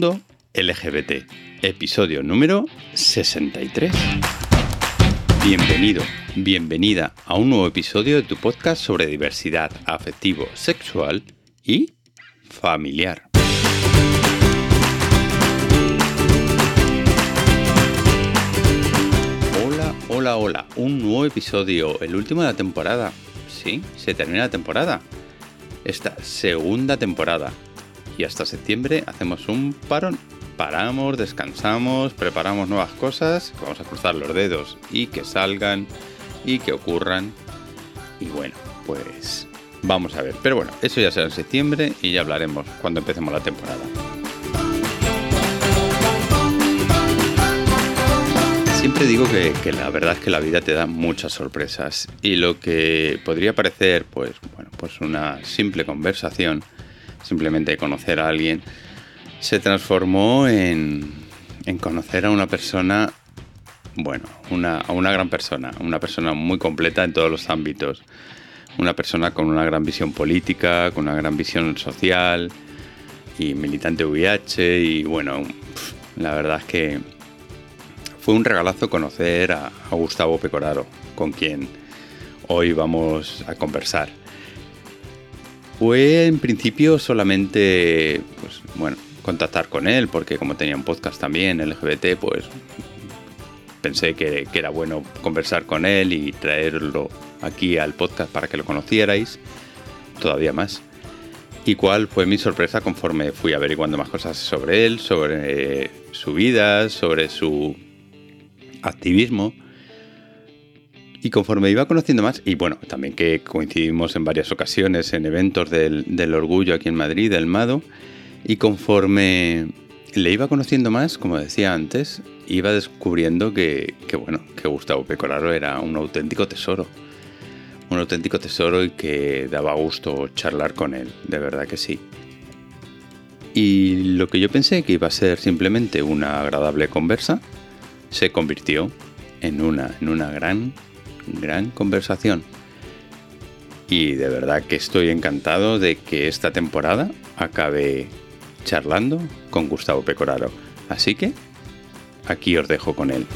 LGBT, episodio número 63. Bienvenido, bienvenida a un nuevo episodio de tu podcast sobre diversidad afectivo, sexual y familiar. Hola, hola, hola, un nuevo episodio, el último de la temporada. Sí, se termina la temporada. Esta segunda temporada. Y hasta septiembre hacemos un parón. Paramos, descansamos, preparamos nuevas cosas, vamos a cruzar los dedos y que salgan y que ocurran. Y bueno, pues vamos a ver. Pero bueno, eso ya será en septiembre y ya hablaremos cuando empecemos la temporada. Siempre digo que, la verdad es que la vida te da muchas sorpresas y lo que podría parecer pues bueno pues una simple conversación, simplemente conocer a alguien, se transformó en, en conocer a una persona, bueno, una, a una gran persona, una persona muy completa en todos los ámbitos, una persona con una gran visión política, con una gran visión social y militante VIH y bueno, la verdad es que fue un regalazo conocer a, a Gustavo Pecoraro, con quien hoy vamos a conversar. Fue en principio solamente, pues bueno, contactar con él, porque como tenía un podcast también, LGBT, pues pensé que, que, era bueno conversar con él y traerlo aquí al podcast para que lo conocierais todavía más. Y cuál fue mi sorpresa conforme fui averiguando más cosas sobre él, sobre su vida, sobre su activismo. Y conforme iba conociendo más, y bueno, también que coincidimos en varias ocasiones en eventos del, del orgullo aquí en Madrid, del MADO, y conforme le iba conociendo más, como decía antes, iba descubriendo que, que, bueno, que Gustavo Pecoraro era un auténtico tesoro. Un auténtico tesoro y que daba gusto charlar con él, de verdad que sí. Y lo que yo pensé que iba a ser simplemente una agradable conversa, se convirtió en una, en una gran, gran conversación. Y de verdad que estoy encantado de que esta temporada acabe charlando con Gustavo Pecoraro. Así que aquí os dejo con él.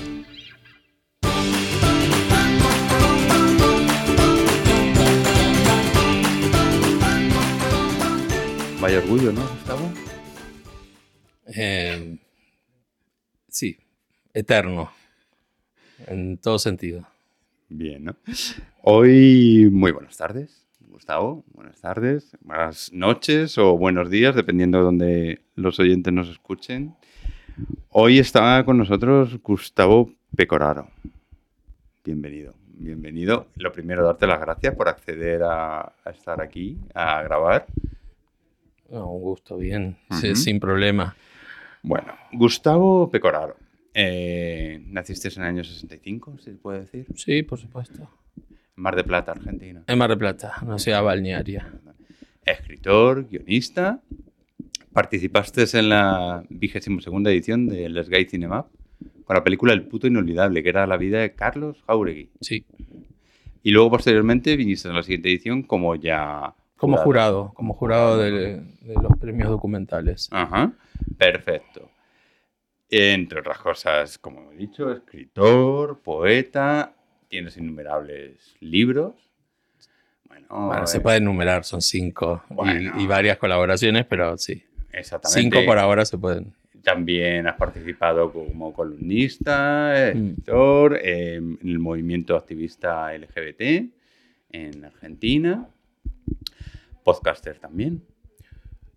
Vaya orgullo, ¿no, Gustavo? Eh, sí, eterno, en todo sentido. Bien, ¿no? Hoy, muy buenas tardes, Gustavo, buenas tardes, buenas noches o buenos días, dependiendo de donde los oyentes nos escuchen. Hoy está con nosotros Gustavo Pecoraro. Bienvenido, bienvenido. Lo primero, darte las gracias por acceder a, a estar aquí, a grabar. No, un gusto, bien, uh -huh. sí, sin problema. Bueno, Gustavo Pecoraro. Eh, ¿Naciste en el año 65, si se puede decir? Sí, por supuesto. Mar de Plata, Argentina. En Mar de Plata, una ciudad balnearia. Escritor, guionista. Participaste en la vigésima segunda edición de Les Gay Cinema con la película El puto inolvidable, que era la vida de Carlos Jauregui. Sí. Y luego, posteriormente, viniste en la siguiente edición como ya... Como jurado, como jurado de, de los premios documentales. Ajá, perfecto. Entre otras cosas, como he dicho, escritor, poeta, tienes innumerables libros. Bueno, bueno se puede enumerar, son cinco bueno. y, y, varias colaboraciones, pero sí. Exactamente. Cinco por ahora se pueden. También has participado como columnista, escritor, mm. eh, en el movimiento activista LGBT en Argentina, podcaster también.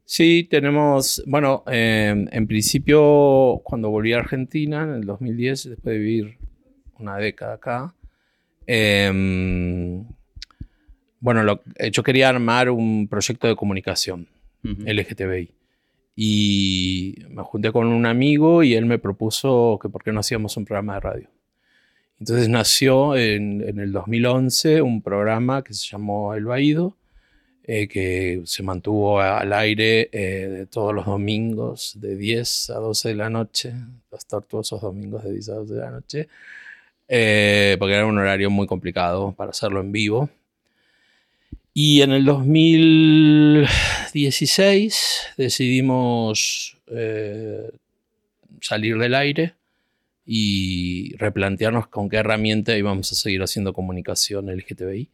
Sí, tenemos, bueno, eh, en principio cuando volví a Argentina en el 2010, después de vivir una década acá, eh, bueno, lo, yo quería armar un proyecto de comunicación uh -huh. LGTBI. Y me junté con un amigo y él me propuso que por qué no hacíamos un programa de radio. Entonces nació en, en el 2011 un programa que se llamó El Baído, eh, que se mantuvo al aire eh, todos los domingos de 10 a 12 de la noche, los tortuosos domingos de 10 a 12 de la noche, eh, porque era un horario muy complicado para hacerlo en vivo. Y en el 2016 2016 decidimos eh, salir del aire y replantearnos con qué herramienta íbamos a seguir haciendo comunicación LGTBI.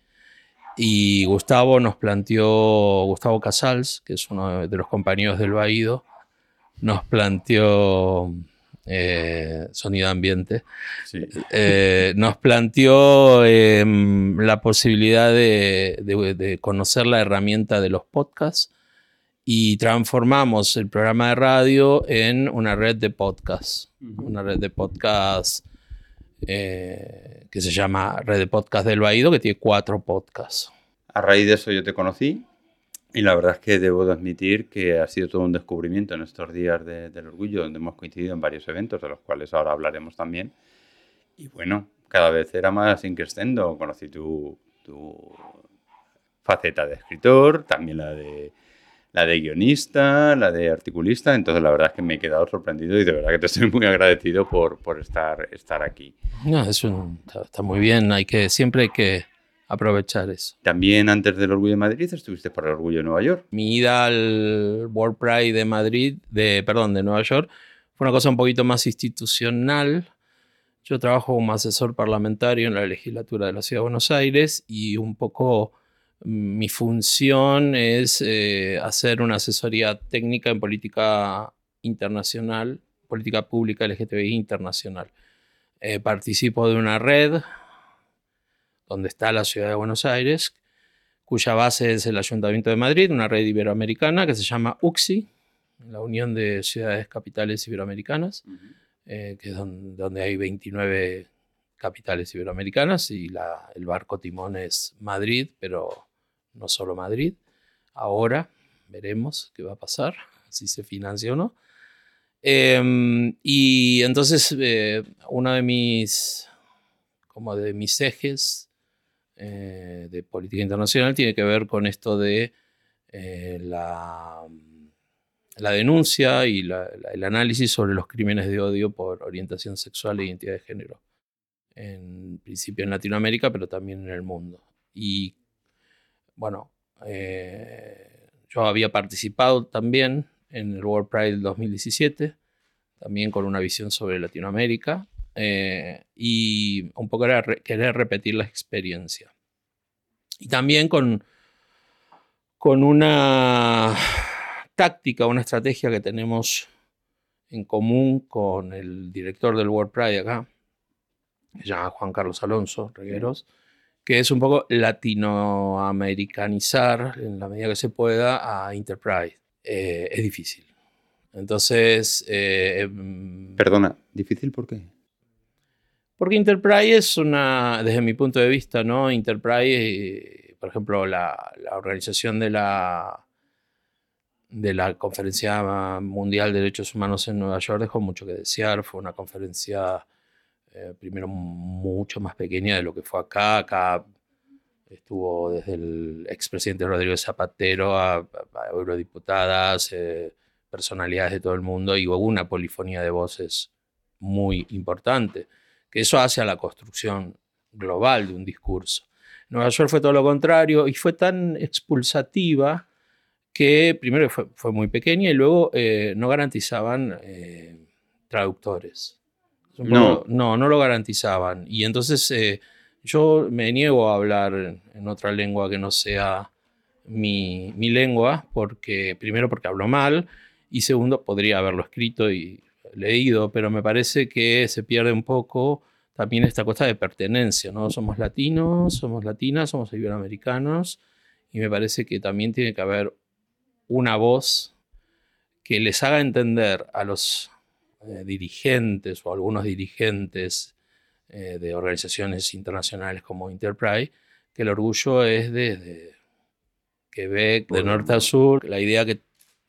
Y Gustavo nos planteó, Gustavo Casals, que es uno de los compañeros del Baído, nos planteó eh, sonido ambiente, eh, nos planteó em, la posibilidad de, conocer la herramienta de los podcasts y transformamos el programa de radio en una red de podcasts, una red de podcasts eh, que se llama Red de Podcast del Baído, que tiene cuatro podcasts. A raíz de eso yo te conocí y la verdad es que debo de admitir que ha sido todo un descubrimiento en estos días del orgullo, donde hemos coincidido en varios eventos, de los cuales ahora hablaremos también. Y bueno, cada vez era más increscendo. Conocí tu, tu faceta de escritor, también la de la de guionista, la de articulista, entonces la verdad es que me he quedado sorprendido y de verdad que te estoy muy agradecido por, por estar, estar aquí. No, eso está, muy bien, hay que, siempre hay que aprovechar eso. También antes del Orgullo de Madrid estuviste para el Orgullo de Nueva York. Mi ida al World Pride de Madrid, de, perdón, de Nueva York, fue una cosa un poquito más institucional. Yo trabajo como asesor parlamentario en la legislatura de la Ciudad de Buenos Aires y un poco mi función es eh, hacer una asesoría técnica en política internacional, política pública LGTBI internacional. Eh, participo de una red donde está la ciudad de Buenos Aires, cuya base es el Ayuntamiento de Madrid, una red iberoamericana que se llama UXI, la Unión de Ciudades Capitales Iberoamericanas, eh, que es donde, hay 29 capitales iberoamericanas y el barco timón es Madrid, pero no solo Madrid. Ahora veremos qué va a pasar, si se financia o no. Em, y entonces eh, uno de mis, como de mis ejes eh, de política internacional tiene que ver con esto de eh, la, la, denuncia y el análisis sobre los crímenes de odio por orientación sexual e identidad de género. En principio en Latinoamérica, pero también en el mundo. Y bueno, eh, yo había participado también en el World Pride 2017, también con una visión sobre Latinoamérica, eh, y un poco era querer repetir la experiencia. Y también con, con una táctica, una estrategia que tenemos en común con el director del World Pride acá, que se llama Juan Carlos Alonso Regueros, que es un poco latinoamericanizar en la medida que se pueda a Enterprise. Eh, es difícil. Entonces... Eh, em, Perdona, ¿difícil por qué? Porque Enterprise es una, desde mi punto de vista, ¿no? Enterprise, eh, por ejemplo, la, la, organización de la, de la Conferencia Mundial de Derechos Humanos en Nueva York dejó mucho que desear. Fue una conferencia eh, primero mucho más pequeña de lo que fue acá. Acá estuvo desde el expresidente Rodrigo Zapatero a, eurodiputadas, eh, personalidades de todo el mundo y hubo una polifonía de voces muy importante, que eso hace a la construcción global de un discurso. Nueva York fue todo lo contrario y fue tan expulsativa que primero fue, muy pequeña y luego eh, no garantizaban traductores. No. no, no lo garantizaban. Y entonces eh, yo me niego a hablar en otra lengua que no sea mi, lengua, porque primero porque hablo mal y segundo podría haberlo escrito y leído, pero me parece que se pierde un poco también esta cosa de pertenencia, ¿no? Somos latinos, somos latinas, somos iberoamericanos y me parece que también tiene que haber una voz que les haga entender a los eh, dirigentes o algunos dirigentes eh, de organizaciones internacionales como Enterprise, que el orgullo es de, Quebec, de norte a sur. La idea que,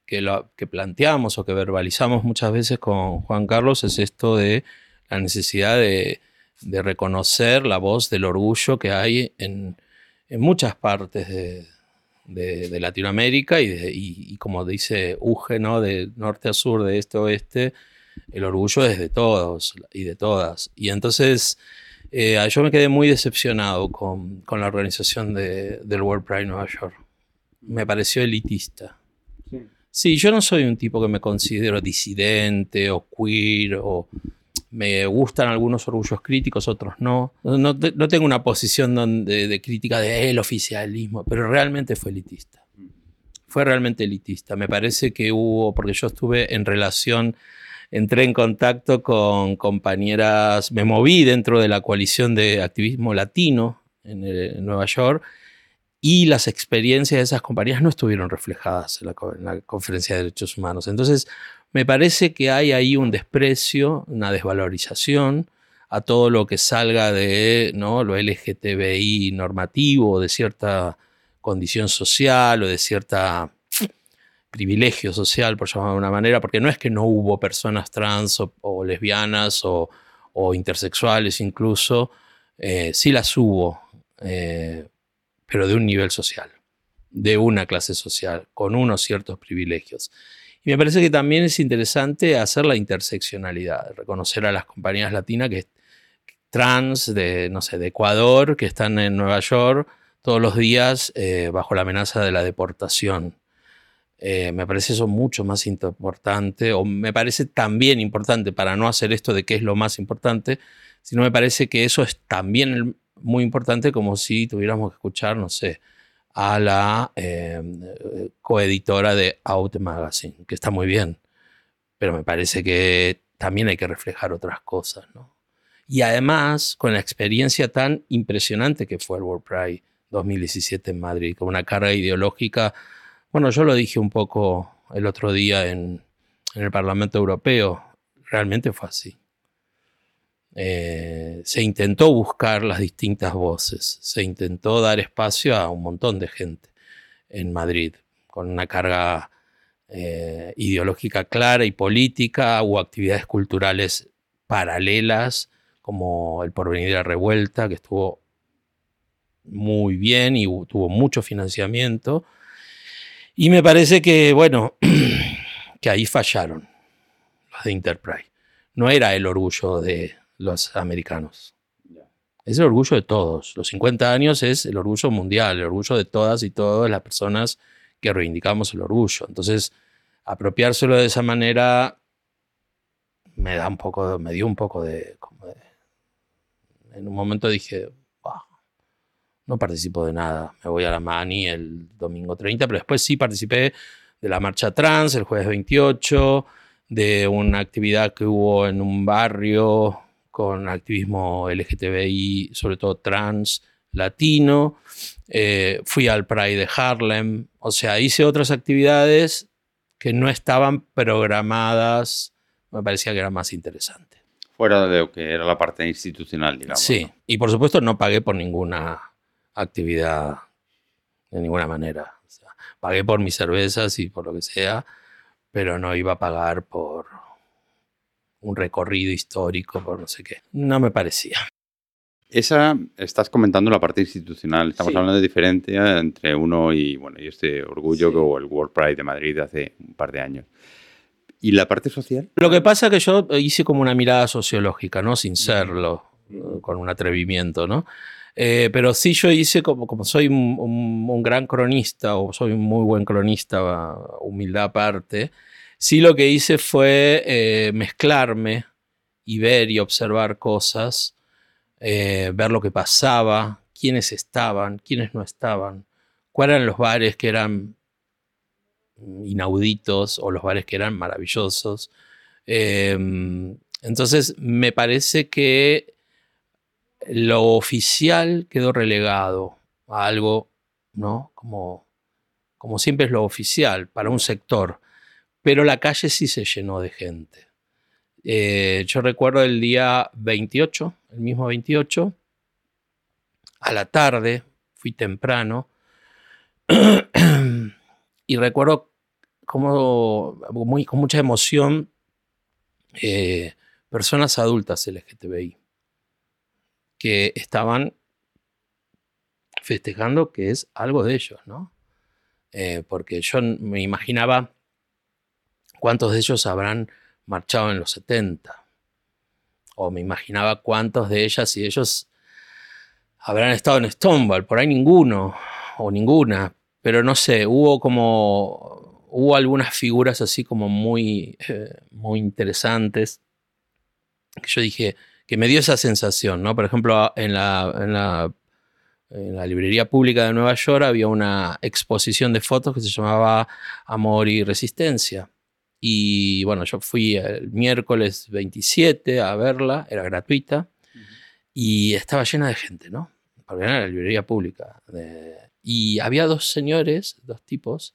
que, lo, que planteamos o que verbalizamos muchas veces con Juan Carlos es esto de la necesidad de, de reconocer la voz del orgullo que hay en, en muchas partes de, de, Latinoamérica y, y, como dice Uge, ¿no? de norte a sur, de este a oeste, el orgullo es de todos y de todas. Y entonces eh, yo me quedé muy decepcionado con, la organización del World Pride Nueva York. Me pareció elitista. Sí. yo no soy un tipo que me considero disidente o queer o me gustan algunos orgullos críticos, otros no. No, tengo una posición de, crítica del oficialismo, pero realmente fue elitista. Fue realmente elitista. Me parece que hubo, porque yo estuve en relación, entré en contacto con compañeras, me moví dentro de la coalición de activismo latino en Nueva York y las experiencias de esas compañías no estuvieron reflejadas en la, Conferencia de Derechos Humanos. Entonces, me parece que hay ahí un desprecio, una desvalorización a todo lo que salga de lo LGTBI normativo, de cierta condición social o de cierta privilegio social, por llamarlo de una manera, porque no es que no hubo personas trans o, lesbianas o, intersexuales incluso, eh, sí las hubo, eh, pero de un nivel social, de una clase social, con unos ciertos privilegios. Y me parece que también es interesante hacer la interseccionalidad, reconocer a las compañías latinas que trans de, no sé, de Ecuador, que están en Nueva York todos los días eh, bajo la amenaza de la deportación. Eh, me parece eso mucho más importante, o me parece también importante para no hacer esto de qué es lo más importante, sino me parece que eso es también muy importante como si tuviéramos que escuchar, no sé, a la eh, coeditora de Out Magazine, que está muy bien, pero me parece que también hay que reflejar otras cosas, ¿no? Y además, con la experiencia tan impresionante que fue el World Pride 2017 en Madrid, con una carga ideológica, bueno, yo lo dije un poco el otro día en el Parlamento Europeo, realmente fue así. Eh, se intentó buscar las distintas voces, se intentó dar espacio a un montón de gente en Madrid, con una carga eh, ideológica clara y política, hubo actividades culturales paralelas, como el Porvenir de la Revuelta, que estuvo muy bien y tuvo mucho financiamiento. Y me parece que, bueno, que ahí fallaron los de Enterprise. No era el orgullo de, los americanos. Es el orgullo de todos. Los 50 años es el orgullo mundial, el orgullo de todas y todas las personas que reivindicamos el orgullo. Entonces, apropiárselo de esa manera me da un poco, me dio un poco de, en un momento dije, no participo de nada, me voy a la Mani el domingo 30, pero después sí participé de la marcha trans el jueves 28, de una actividad que hubo en un barrio con activismo LGTBI, sobre todo trans, latino. Eh, fui al Pride de Harlem. O sea, hice otras actividades que no estaban programadas. Me parecía que era más interesante. Fuera de lo que era la parte institucional, digamos. Sí, y por supuesto no pagué por ninguna actividad de ninguna manera. pagué por mis cervezas y por lo que sea, pero no iba a pagar por un recorrido histórico por no sé qué. No me parecía. Esa, estás comentando la parte institucional, estamos hablando de diferencia entre uno y, bueno, y este orgullo que o el World Pride de Madrid hace un par de años. ¿Y la parte social? Lo que pasa es que yo hice como una mirada sociológica, ¿no? Sin serlo, con un atrevimiento, ¿no? Eh, pero sí yo hice como, como soy un, gran cronista, o soy un muy buen cronista, humildad aparte, Sí lo que hice fue eh, mezclarme y ver y observar cosas, eh, ver lo que pasaba, quiénes estaban, quiénes no estaban, cuáles eran los bares que eran inauditos o los bares que eran maravillosos. Em, entonces me parece que lo oficial quedó relegado a algo, ¿no? Como, como siempre es lo oficial para un sector pero la calle sí se llenó de gente. Eh, yo recuerdo el día 28, el mismo 28, a la tarde, fui temprano, y recuerdo como con mucha emoción eh, personas adultas LGTBI que estaban festejando que es algo de ellos, ¿no? Eh, porque yo me imaginaba cuántos de ellos habrán marchado en los 70. O me imaginaba cuántos de ellas y ellos habrán estado en Stonewall. Por ahí ninguno o ninguna. Pero no sé, hubo como hubo algunas figuras así como muy, eh, muy interesantes que yo dije, que me dio esa sensación, ¿no? Por ejemplo, en la, en la, en la librería pública de Nueva York había una exposición de fotos que se llamaba Amor y Resistencia. Y bueno, yo fui el miércoles 27 a verla, era gratuita, y estaba llena de gente, ¿no? Porque era la librería pública. y había dos señores, dos tipos,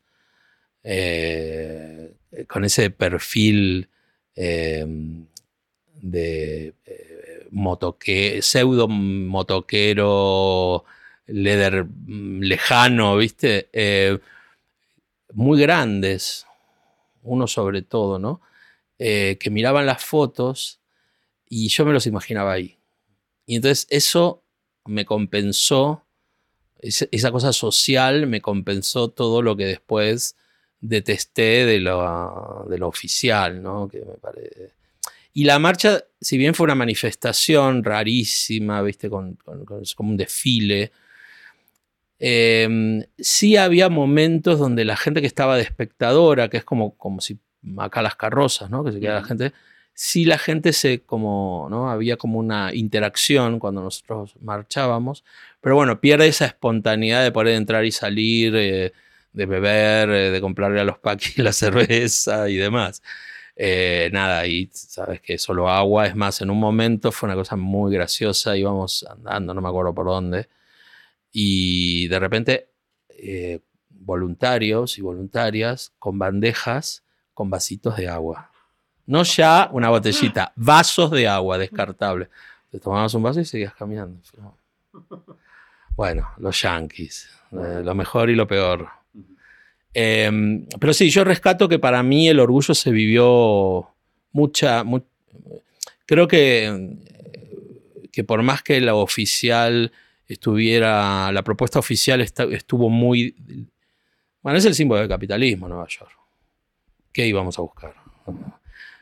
eh, con ese perfil eh, de eh, motoque, pseudo motoquero, leather mm, lejano, ¿viste? Eh, muy grandes, uno sobre todo, ¿no? Eh, que miraban las fotos y yo me los imaginaba ahí. Y entonces eso me compensó, esa cosa social me compensó todo lo que después detesté de lo, de lo oficial, ¿no? Que me parece y la marcha, si bien fue una manifestación rarísima, ¿viste? Con, como un desfile, em, sí había momentos donde la gente que estaba de espectadora, que es como, como si acá las carrozas, ¿no? Que se queda la gente, sí la gente se como, ¿no? Había como una interacción cuando nosotros marchábamos, pero bueno, pierde esa espontaneidad de poder entrar y salir, eh, de beber, eh, de comprarle a los paquis la cerveza y demás. Eh, nada, y sabes que solo agua. Es más, en un momento fue una cosa muy graciosa. Íbamos andando, no me acuerdo por dónde. Y de repente, eh, voluntarios y voluntarias con bandejas con vasitos de agua. No ya una botellita, vasos de agua descartables. Te tomabas un vaso y seguías caminando. Bueno, los yankees, eh, lo mejor y lo peor. Em, pero sí, yo rescato que para mí el orgullo se vivió mucha... creo que, que por más que la oficial estuviera, la propuesta oficial estuvo muy... Bueno, es el símbolo del capitalismo, Nueva York. ¿Qué íbamos a buscar?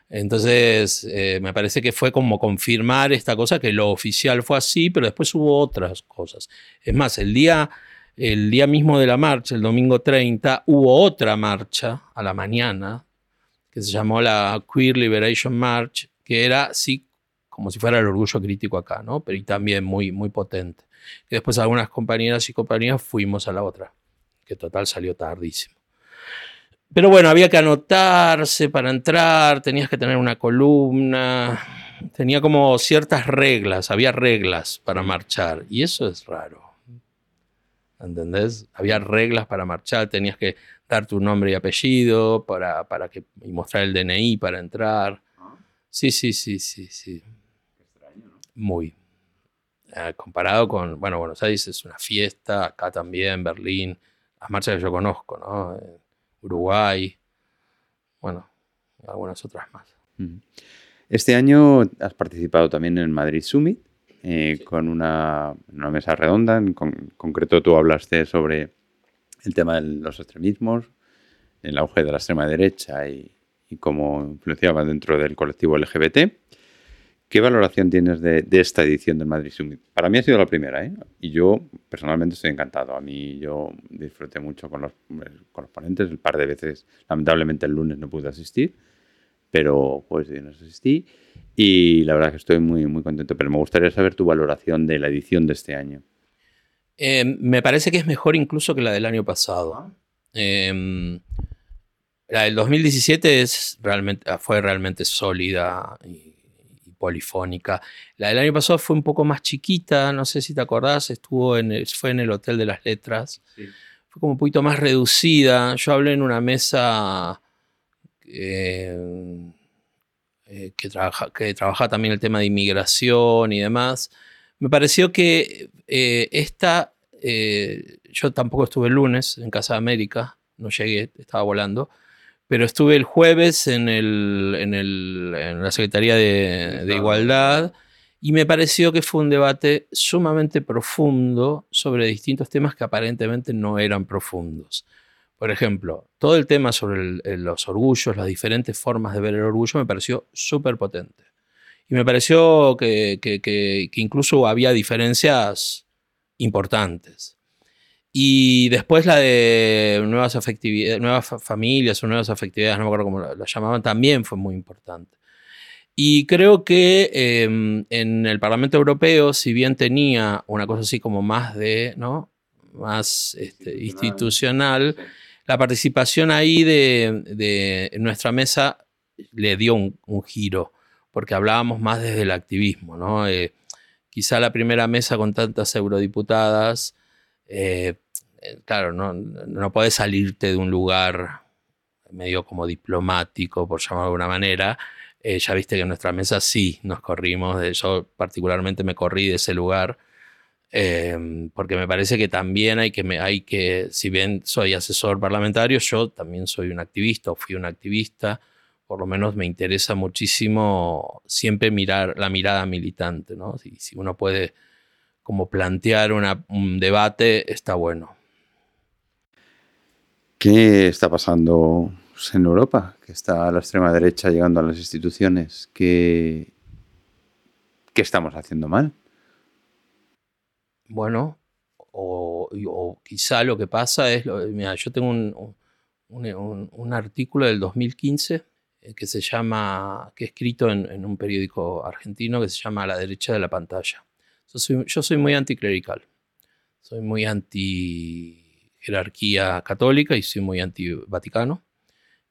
Entonces, eh, me parece que fue como confirmar esta cosa, que lo oficial fue así, pero después hubo otras cosas. Es más, el día el día mismo de la marcha, el domingo 30, hubo otra marcha a la mañana que se llamó la Queer Liberation March, que era así como si fuera el orgullo crítico acá, ¿no? Pero también muy, muy potente. Y después algunas compañeras y compañeras fuimos a la otra, que total salió tardísimo. Pero bueno, había que anotarse para entrar, tenías que tener una columna, tenía como ciertas reglas, había reglas para marchar, y eso es raro. ¿Entendés? Había reglas para marchar, tenías que dar tu nombre y apellido para, para que, y mostrar el DNI para entrar. Sí, sí, sí, sí, sí. Extraño, ¿no? Muy. Eh, comparado con, bueno, Buenos Aires es una fiesta, acá también, Berlín, las marchas que yo conozco, ¿no? Uruguay, bueno, algunas otras más. Este año has participado también en el Madrid Summit. Eh, con una, mesa redonda. En concreto, tú hablaste sobre el tema de los extremismos, el auge de la extrema derecha y, cómo influenciaba dentro del colectivo LGBT. ¿Qué valoración tienes de, esta edición del Madrid Summit? Para mí ha sido la primera, ¿eh? Y yo personalmente estoy encantado. A mí yo disfruté mucho con los, con los ponentes, el par de veces, lamentablemente el lunes no pude asistir, pero pues no asistí. Y la verdad que estoy muy, muy contento, pero me gustaría saber tu valoración de la edición de este año. Eh, me parece que es mejor incluso que la del año pasado. Eh, la del 2017 es realmente, fue realmente sólida y, polifónica. La del año pasado fue un poco más chiquita, no sé si te acordás, estuvo en fue en el Hotel de las Letras. Fue como un poquito más reducida. Yo hablé en una mesa eh, eh, que, trabaja, que trabaja también el tema de inmigración y demás, me pareció que eh, esta, eh, yo tampoco estuve el lunes en Casa de América, no llegué, estaba volando, pero estuve el jueves en, el, en, el, en la Secretaría de, de Igualdad y me pareció que fue un debate sumamente profundo sobre distintos temas que aparentemente no eran profundos. Por ejemplo, todo el tema sobre los orgullos, las diferentes formas de ver el orgullo, me pareció súper potente. Y me pareció que, incluso había diferencias importantes. Y después la de nuevas afectividades, nuevas familias o nuevas afectividades, no me acuerdo cómo la, llamaban, también fue muy importante. Y creo que em, en el Parlamento Europeo, si bien tenía una cosa así como más de, ¿no? Más este, institucional, la participación ahí de, nuestra mesa le dio un, giro, porque hablábamos más desde el activismo, ¿no? Eh, quizá la primera mesa con tantas eurodiputadas eh, eh, claro, no, no podés salirte de un lugar medio como diplomático, por llamarlo de alguna manera. Ya viste que en nuestra mesa sí nos corrimos, yo particularmente me corrí de ese lugar, em, porque me parece que también hay que, hay que, si bien soy asesor parlamentario, yo también soy un activista o fui un activista, por lo menos me interesa muchísimo siempre mirar la mirada militante, ¿no? Si, si uno puede como plantear un debate, está bueno. ¿Qué está pasando en Europa? Que está la extrema derecha llegando a las instituciones. ¿Qué, qué estamos haciendo mal? Bueno, o, quizá lo que pasa es, mira, yo tengo un, un, artículo del 2015 eh, que se llama, que he escrito en, un periódico argentino que se llama A la derecha de la pantalla. Yo soy, yo soy muy anticlerical, soy muy anti jerarquía católica y soy muy anti-Vaticano.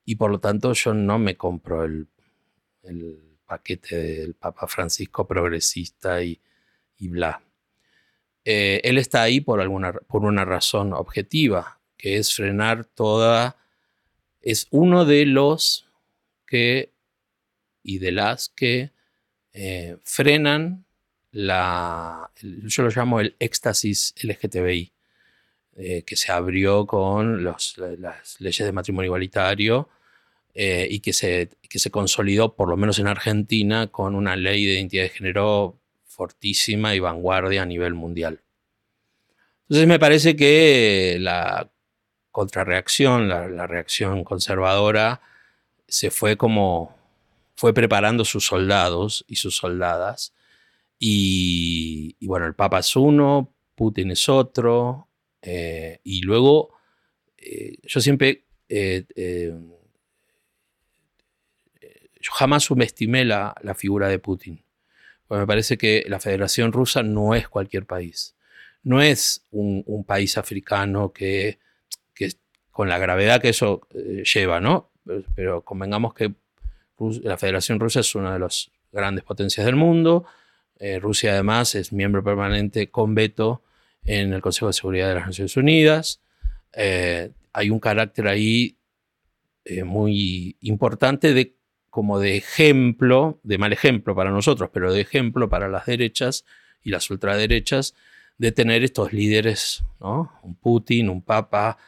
Y por lo tanto yo no me compro el, paquete del Papa Francisco progresista y, bla. Eh, él está ahí por, alguna, por una razón objetiva, que es frenar toda... Es uno de los que y de las que eh, frenan la, yo lo llamo el éxtasis LGTBI. Eh, que se abrió con las leyes de matrimonio igualitario eh, y que se, que se consolidó, por lo menos en Argentina, con una ley de identidad de género fortísima y vanguardia a nivel mundial. Entonces me parece que la contrarreacción, la, reacción conservadora, se fue como, fue preparando sus soldados y sus soldadas. Y, bueno, el Papa es uno, Putin es otro, eh, y luego, eh, yo siempre, eh, yo jamás subestimé la, figura de Putin. Porque me parece que la Federación Rusa no es cualquier país. No es un, país africano que, con la gravedad que eso lleva, ¿no? Pero, convengamos que la Federación Rusa es una de las grandes potencias del mundo. Rusia además es miembro permanente con veto en el Consejo de Seguridad de las Naciones Unidas. Eh, hay un carácter ahí eh, muy importante de como de ejemplo, de mal ejemplo para nosotros, pero de ejemplo para las derechas y las ultraderechas, de tener estos líderes, ¿no? Un Putin, un Papa,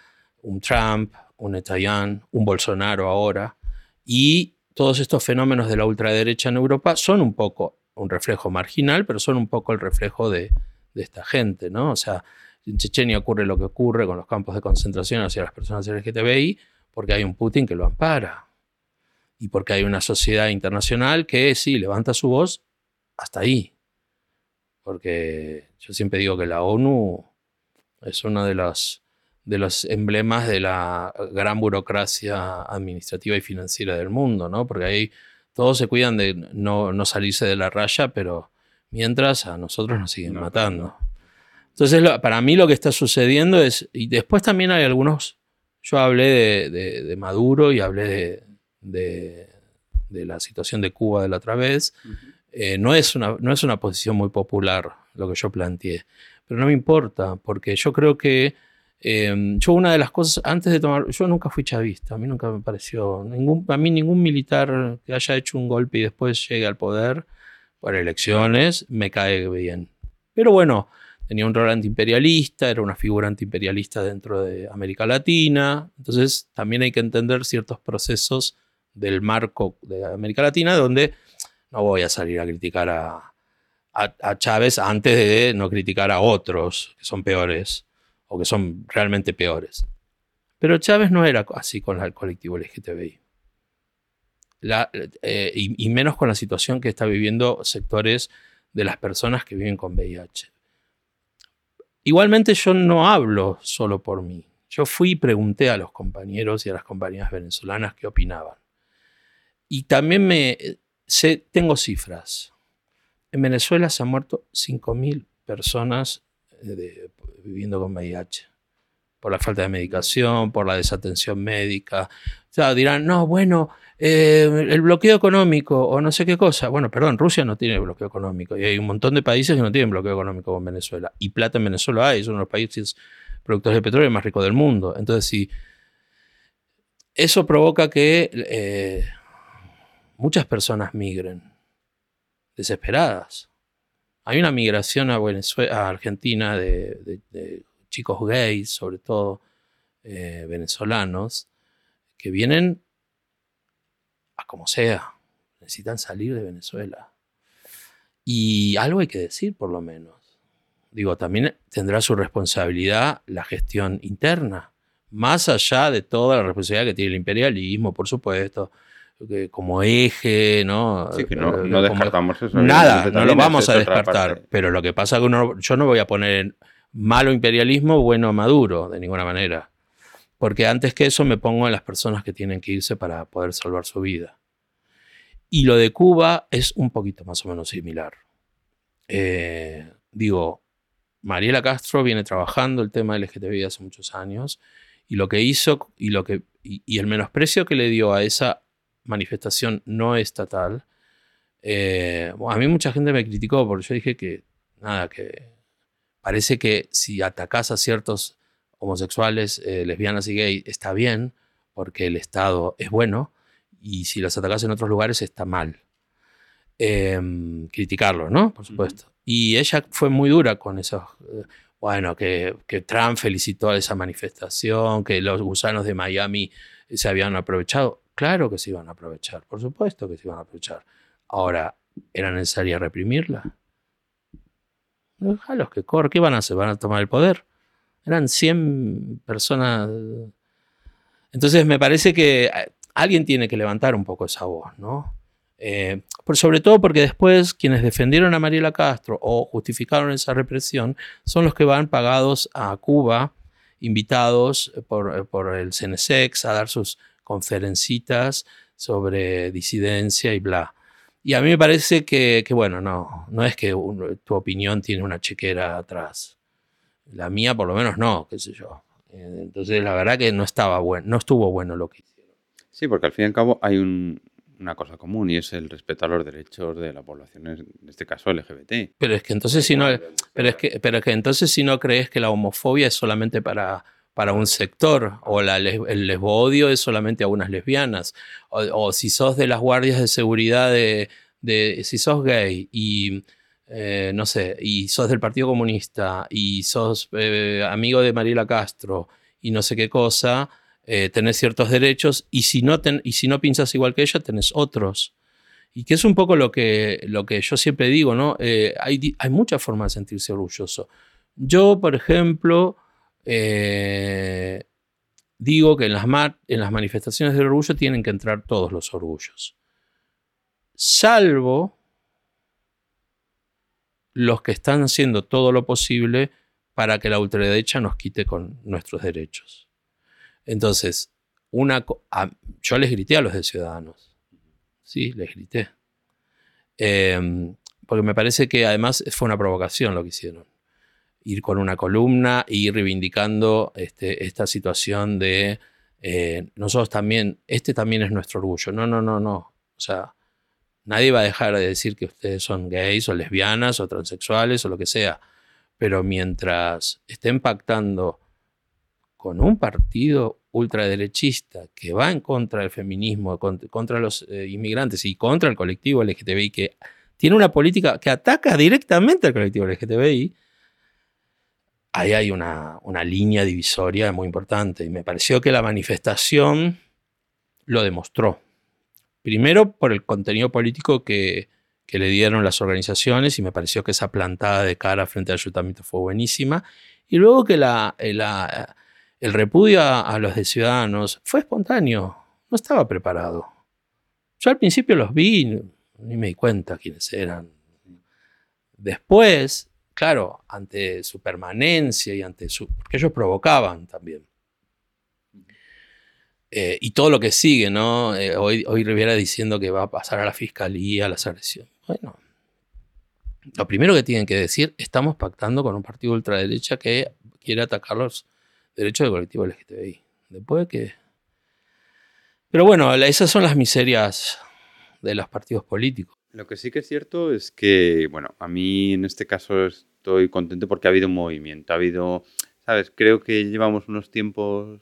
un Trump, un Netanyahu, un Bolsonaro ahora, y todos estos fenómenos de la ultraderecha en Europa son un poco un reflejo marginal, pero son un poco el reflejo de, esta gente, ¿no? O sea, en Chechenia ocurre lo que ocurre con los campos de concentración hacia las personas LGTBI porque hay un Putin que lo ampara y porque hay una sociedad internacional que sí levanta su voz hasta ahí. Porque yo siempre digo que la ONU es uno de los, de los emblemas de la gran burocracia administrativa y financiera del mundo, ¿no? Porque ahí todos se cuidan de no, no salirse de la raya, pero mientras a nosotros nos siguen matando. Entonces, para mí lo que está sucediendo es, y después también hay algunos, yo hablé de, Maduro y hablé de, la situación de Cuba de la otra vez, eh, no, es una, no es una posición muy popular lo que yo planteé, pero no me importa, porque yo creo que em, yo una de las cosas, antes de tomar, yo nunca fui chavista, a mí nunca me pareció, ningún, a mí ningún militar que haya hecho un golpe y después llegue al poder, por elecciones, me cae bien. Pero bueno, tenía un rol antiimperialista, era una figura antiimperialista dentro de América Latina, entonces también hay que entender ciertos procesos del marco de América Latina donde no voy a salir a criticar a, a, Chávez antes de no criticar a otros que son peores o que son realmente peores. Pero Chávez no era así con el colectivo LGTBI. Eh, y, menos con la situación que está viviendo sectores de las personas que viven con VIH. igualmente yo no hablo solo por mí. Yo fui y pregunté a los compañeros y a las compañías venezolanas qué opinaban. Y también me sé, tengo cifras. En Venezuela se han muerto 5.000 personas eh, viviendo con VIH por la falta de medicación, por la desatención médica. O sea, dirán, no, bueno, eh, el bloqueo económico o no sé qué cosa. Bueno, perdón, Rusia no tiene bloqueo económico y hay un montón de países que no tienen bloqueo económico con Venezuela. Y plata en Venezuela hay, es uno de los países productores de petróleo más ricos del mundo. Entonces, si eso provoca que eh, muchas personas migren desesperadas. Hay una migración a, Argentina de, chicos gays, sobre todo eh, venezolanos, que vienen a como sea, necesitan salir de Venezuela. Y algo hay que decir, por lo menos. Digo, también tendrá su responsabilidad la gestión interna, más allá de toda la responsabilidad que tiene el imperialismo, por supuesto, como eje, ¿no? Sí, que no, eh, descartamos eso. Nada, no lo vamos a descartar. Pero lo que pasa es que yo no voy a poner malo imperialismo, bueno Maduro, de ninguna manera. Porque antes que eso me pongo en las personas que tienen que irse para poder salvar su vida. Y lo de Cuba es un poquito más o menos similar. Eh, digo, Mariela Castro viene trabajando el tema LGTBI hace muchos años y lo que hizo y, lo que, y el menosprecio que le dio a esa manifestación no estatal, eh, a mí mucha gente me criticó porque yo dije que, nada, que parece que si atacás a ciertos homosexuales, eh, lesbianas y gays está bien, porque el Estado es bueno, y si los atacás en otros lugares está mal. Em, criticarlo, ¿no? Por supuesto. Y ella fue muy dura con esos... Eh, bueno, que, que, Trump felicitó a esa manifestación, que los gusanos de Miami se habían aprovechado. Claro que se iban a aprovechar, por supuesto que se iban a aprovechar. Ahora, ¿era necesaria reprimirla? los que corren, ¿qué van a hacer? ¿Van a tomar el poder? Eran 100 personas. Entonces me parece que eh, alguien tiene que levantar un poco esa voz, ¿no? Eh, sobre todo porque después quienes defendieron a Mariela Castro o justificaron esa represión son los que van pagados a Cuba, invitados por, por el CNSEX a dar sus conferencitas sobre disidencia y bla. Y a mí me parece que, bueno, no, no es que tu opinión tiene una chequera atrás. La mía por lo menos no, qué sé yo. Eh, entonces la verdad que no estaba bueno, no estuvo bueno lo que hicieron. Sí, porque al fin y al cabo hay una cosa común y es el respeto a los derechos de la población, en este caso LGBT. Pero es que entonces si no, pero es que, pero es que entonces si no crees que la homofobia es solamente para para un sector, o la, el lesbo-odio es solamente a unas lesbianas, o, si sos de las guardias de seguridad de, si sos gay y eh, no sé, y sos del Partido Comunista y sos eh, amigo de Mariela Castro y no sé qué cosa, eh, tenés ciertos derechos y si no, y si no piensas igual que ella, tenés otros. Y que es un poco lo que, lo que yo siempre digo, ¿no? hay, hay muchas formas de sentirse orgulloso. Yo, por ejemplo, eh, digo que en las, en las manifestaciones del orgullo tienen que entrar todos los orgullos, salvo los que están haciendo todo lo posible para que la ultraderecha nos quite con nuestros derechos. Entonces, una, yo les grité a los de Ciudadanos. Sí, les grité. Em, porque me parece que además fue una provocación lo que hicieron ir con una columna e ir reivindicando este, esta situación de eh, nosotros también, este también es nuestro orgullo. No, no, no, no. O sea, nadie va a dejar de decir que ustedes son gays o lesbianas o transexuales o lo que sea. Pero mientras estén pactando con un partido ultraderechista que va en contra del feminismo, contra, los eh, inmigrantes y contra el colectivo LGTBI, que tiene una política que ataca directamente al colectivo LGTBI, ahí hay una, línea divisoria muy importante y me pareció que la manifestación lo demostró. Primero por el contenido político que, le dieron las organizaciones y me pareció que esa plantada de cara frente al ayuntamiento fue buenísima. Y luego que la, el repudio a, los de Ciudadanos fue espontáneo, no estaba preparado. Yo al principio los vi, ni me di cuenta quiénes eran. Después claro, ante su permanencia y ante su... porque ellos provocaban también. Eh, y todo lo que sigue, ¿no? Eh, hoy, hoy Rivera diciendo que va a pasar a la fiscalía, a las agresiones. Bueno, lo primero que tienen que decir, estamos pactando con un partido ultraderecha que quiere atacar los derechos del colectivo LGTBI. Después que... Pero bueno, esas son las miserias de los partidos políticos. Lo que sí que es cierto es que, bueno, a mí en este caso estoy contento porque ha habido un movimiento, ha habido, ¿sabes? Creo que llevamos unos tiempos,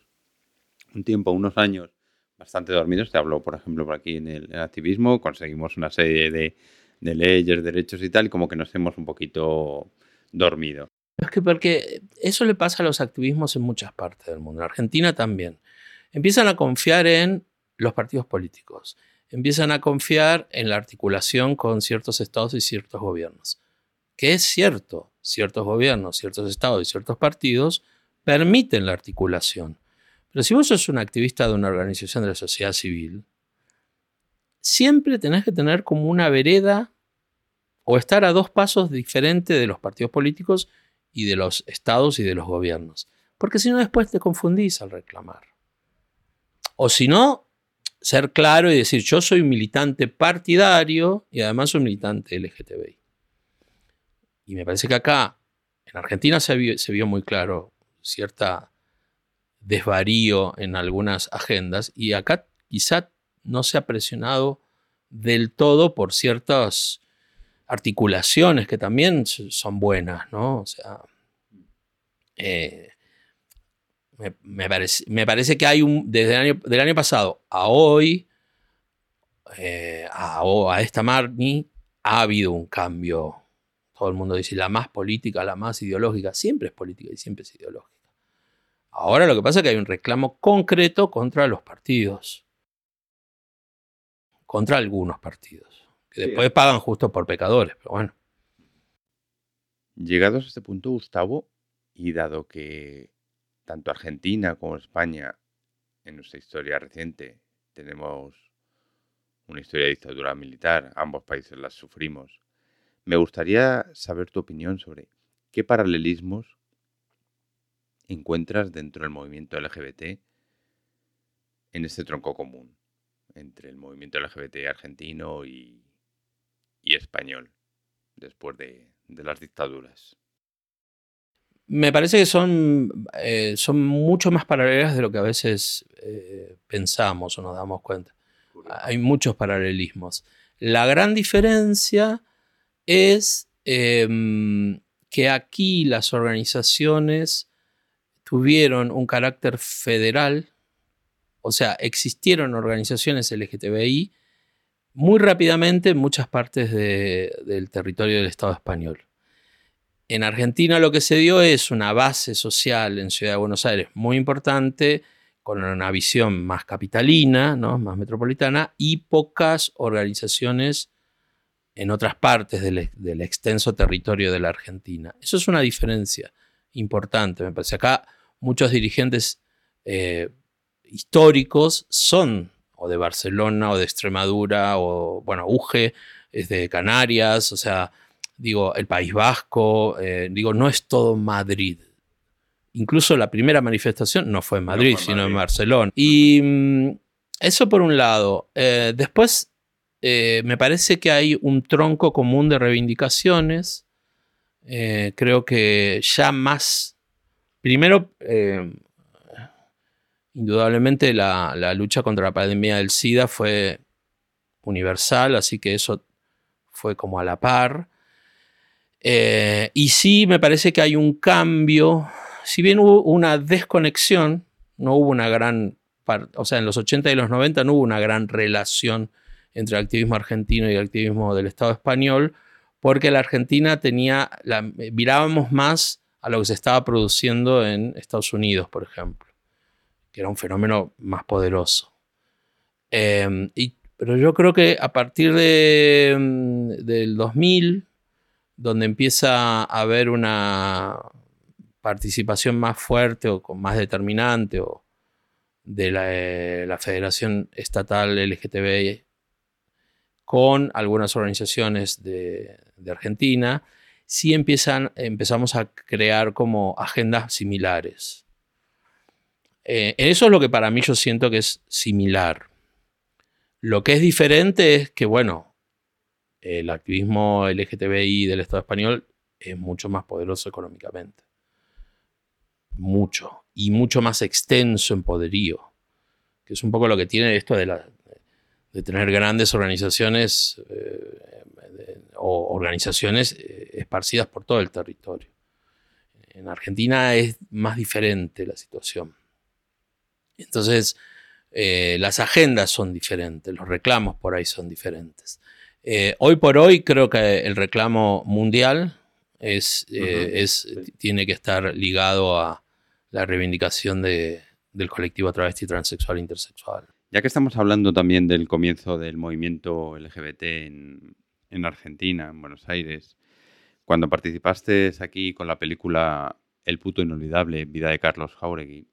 un tiempo, unos años bastante dormidos. Te hablo, por ejemplo, por aquí en el activismo, conseguimos una serie de leyes, derechos y tal, como que nos hemos un poquito dormido. Es que porque eso le pasa a los activismos en muchas partes del mundo. En Argentina también. Empiezan a confiar en los partidos políticos. Empiezan a confiar en la articulación con ciertos estados y ciertos gobiernos. Que es cierto, ciertos gobiernos, ciertos estados y ciertos partidos permiten la articulación. Pero si vos sos un activista de una organización de la sociedad civil, siempre tenés que tener como una vereda o estar a dos pasos diferentes de los partidos políticos y de los estados y de los gobiernos. Porque si no, después te confundís al reclamar. O si no, ser claro y decir, yo soy militante partidario y además soy militante LGTBI. Y me parece que acá, en Argentina se vio, muy claro cierta desvarío en algunas agendas y acá quizá no se ha presionado del todo por ciertas articulaciones que también son buenas, ¿no? O sea, eh, me, parece, que hay un, desde el año, del año pasado a hoy, eh, a, a, esta Marni, ha habido un cambio. Todo el mundo dice la más política, la más ideológica. Siempre es política y siempre es ideológica. Ahora lo que pasa es que hay un reclamo concreto contra los partidos contra algunos partidos, que después pagan justo por pecadores, pero bueno. Llegados a este punto, Gustavo, y dado que tanto Argentina como España, en nuestra historia reciente, tenemos una historia de dictadura militar, ambos países las sufrimos, me gustaría saber tu opinión sobre qué paralelismos encuentras dentro del movimiento LGBT en este tronco común entre el movimiento LGBT argentino y, español después de, las dictaduras. Me parece que son, eh, son mucho más paralelas de lo que a veces eh, pensamos o nos damos cuenta. Hay muchos paralelismos. La gran diferencia es em, que aquí las organizaciones tuvieron un carácter federal o sea, existieron organizaciones LGTBI muy rápidamente en muchas partes del territorio del Estado español. En Argentina lo que se dio es una base social en Ciudad de Buenos Aires muy importante, con una visión más capitalina, ¿no? más metropolitana, y pocas organizaciones en otras partes del, extenso territorio de la Argentina. Eso es una diferencia importante, me parece. Acá muchos dirigentes eh, históricos son o de Barcelona o de Extremadura o, bueno, UGE es de Canarias, o sea, digo, el País Vasco, eh, digo, no es todo Madrid. Incluso la primera manifestación no fue en Madrid, sino en Barcelona. Y mm, eso por un lado. Eh, después, eh, me parece que hay un tronco común de reivindicaciones. creo que ya más, primero, Indudablemente la, lucha contra la pandemia del SIDA fue universal, así que eso fue como a la par. Eh, y sí, me parece que hay un cambio, si bien hubo una desconexión, no hubo una gran, o sea, en los 80 y los 90 no hubo una gran relación entre el activismo argentino y el activismo del Estado español, porque la Argentina tenía, la, mirábamos más a lo que se estaba produciendo en Estados Unidos, por ejemplo que era un fenómeno más poderoso. Em, pero yo creo que a partir de, mm, del 2000, donde empieza a haber una participación más fuerte o más determinante o de la, eh, Federación Estatal LGTB con algunas organizaciones de, Argentina sí empezamos a crear como agendas similares. Eh, eso es lo que para mí yo siento que es similar. Lo que es diferente es que, bueno, el activismo LGTBI del Estado español es mucho más poderoso económicamente. Mucho. Y mucho más extenso en poderío. Que es un poco lo que tiene esto de, de tener grandes organizaciones eh, o organizaciones eh, esparcidas por todo el territorio. En Argentina es más diferente la situación. Entonces, eh, las agendas son diferentes, los reclamos por ahí son diferentes. hoy por hoy creo que el reclamo mundial es, es, tiene que estar ligado a la reivindicación de, del colectivo travesti, transexual e intersexual. Ya que estamos hablando también del comienzo del movimiento LGBT en, en Argentina, en Buenos Aires, cuando participaste aquí con la película El puto inolvidable, Vida de Carlos Jauregui,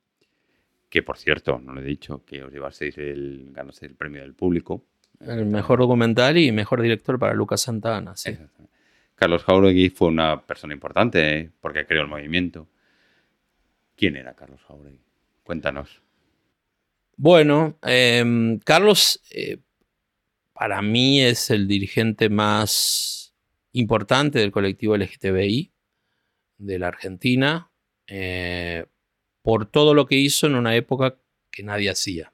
que por cierto, no lo he dicho, que os llevasteis el, ganasteis el premio del público. El mejor documental y mejor director para Lucas Santana, sí. Carlos Jauregui fue una persona importante ¿eh? porque creó el movimiento. ¿Quién era Carlos Jauregui? Cuéntanos. Bueno, em, Carlos eh, para mí es el dirigente más importante del colectivo LGTBI de la Argentina eh, por todo lo que hizo en una época que nadie hacía.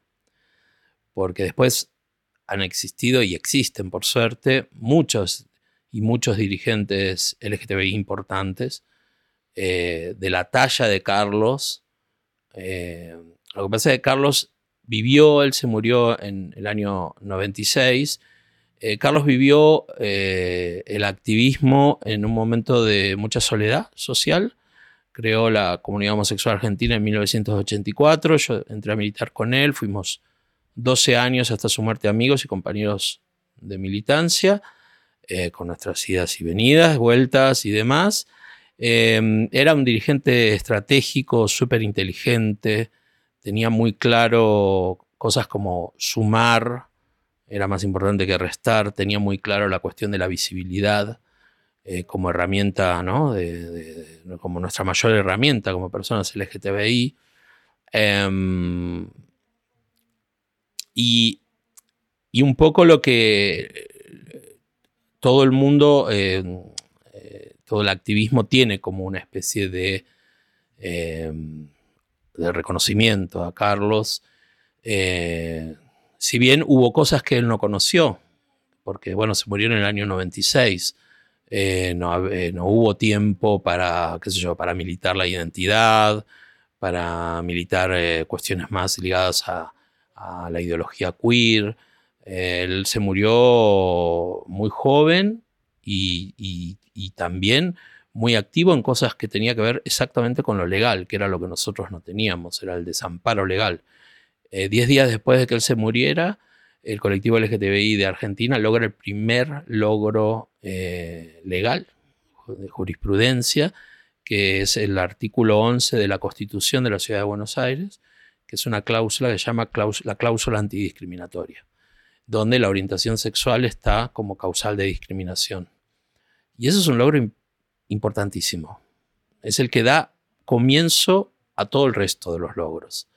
Porque después han existido y existen, por suerte, muchos y muchos dirigentes LGTBI importantes eh, de la talla de Carlos. Lo que pasa es que Carlos vivió, él se murió en el año 96. Eh, Carlos vivió el activismo en un momento de mucha soledad social. Creó la comunidad homosexual argentina en 1984. Yo entré a militar con él. Fuimos 12 años hasta su muerte amigos y compañeros de militancia. Eh, con nuestras idas y venidas, vueltas y demás. Em, era un dirigente estratégico, súper inteligente, tenía muy claro cosas como sumar, era más importante que restar, tenía muy claro la cuestión de la visibilidad eh, como herramienta, ¿no? como nuestra mayor herramienta como personas LGTBI. Em, y, y, un poco lo que todo el mundo, eh, eh, todo el activismo tiene como una especie de, eh, de reconocimiento a Carlos. si bien hubo cosas que él no conoció, porque bueno, se murió en el año 96. no, hubo tiempo para, qué sé yo, para militar la identidad, para militar cuestiones más ligadas a, a la ideología queer. Él se murió muy joven y, también muy activo en cosas que tenía que ver exactamente con lo legal, que era lo que nosotros no teníamos, era el desamparo legal. Eh, diez días después de que él se muriera, el colectivo LGTBI de Argentina logra el primer logro eh, legal de jurisprudencia, que es el artículo 11 de la Constitución de la Ciudad de Buenos Aires, que es una cláusula que se llama la cláusula antidiscriminatoria donde la orientación sexual está como causal de discriminación. Y eso es un logro importantísimo. Es el que da comienzo a todo el resto de los logros.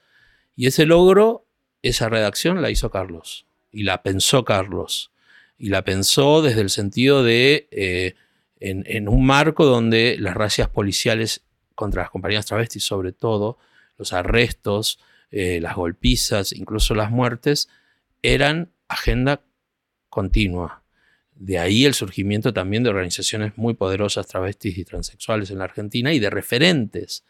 Y ese logro, esa redacción la hizo Carlos. Y la pensó Carlos. Y la pensó desde el sentido de, eh, en, un marco donde las racias policiales contra las compañías travestis, sobre todo, los arrestos, eh, las golpizas, incluso las muertes, eran agenda continua. De ahí el surgimiento también de organizaciones muy poderosas travestis y transexuales en la Argentina y de referentes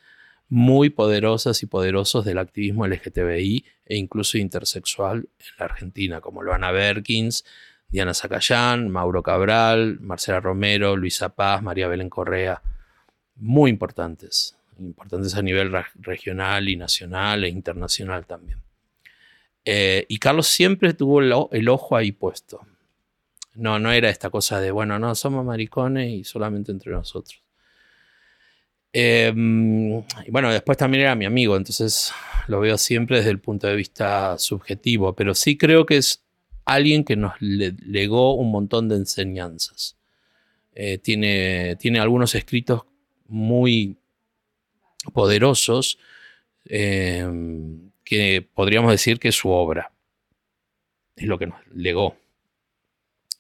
muy poderosas y poderosos del activismo LGTBI e incluso intersexual en la Argentina, como Luana Berkins, Diana Zacayán, Mauro Cabral, Marcela Romero, Luisa Paz, María Belén Correa. Muy importantes, importantes a nivel regional y nacional e internacional también. Eh, y Carlos siempre tuvo el, ojo ahí puesto. No, no era esta cosa de, bueno, no, somos maricones y solamente entre nosotros. Em, y bueno, después también era mi amigo, entonces lo veo siempre desde el punto de vista subjetivo, pero sí creo que es alguien que nos legó un montón de enseñanzas. eh, tiene, tiene algunos escritos muy poderosos eh, que podríamos decir que su obra. Es lo que nos legó.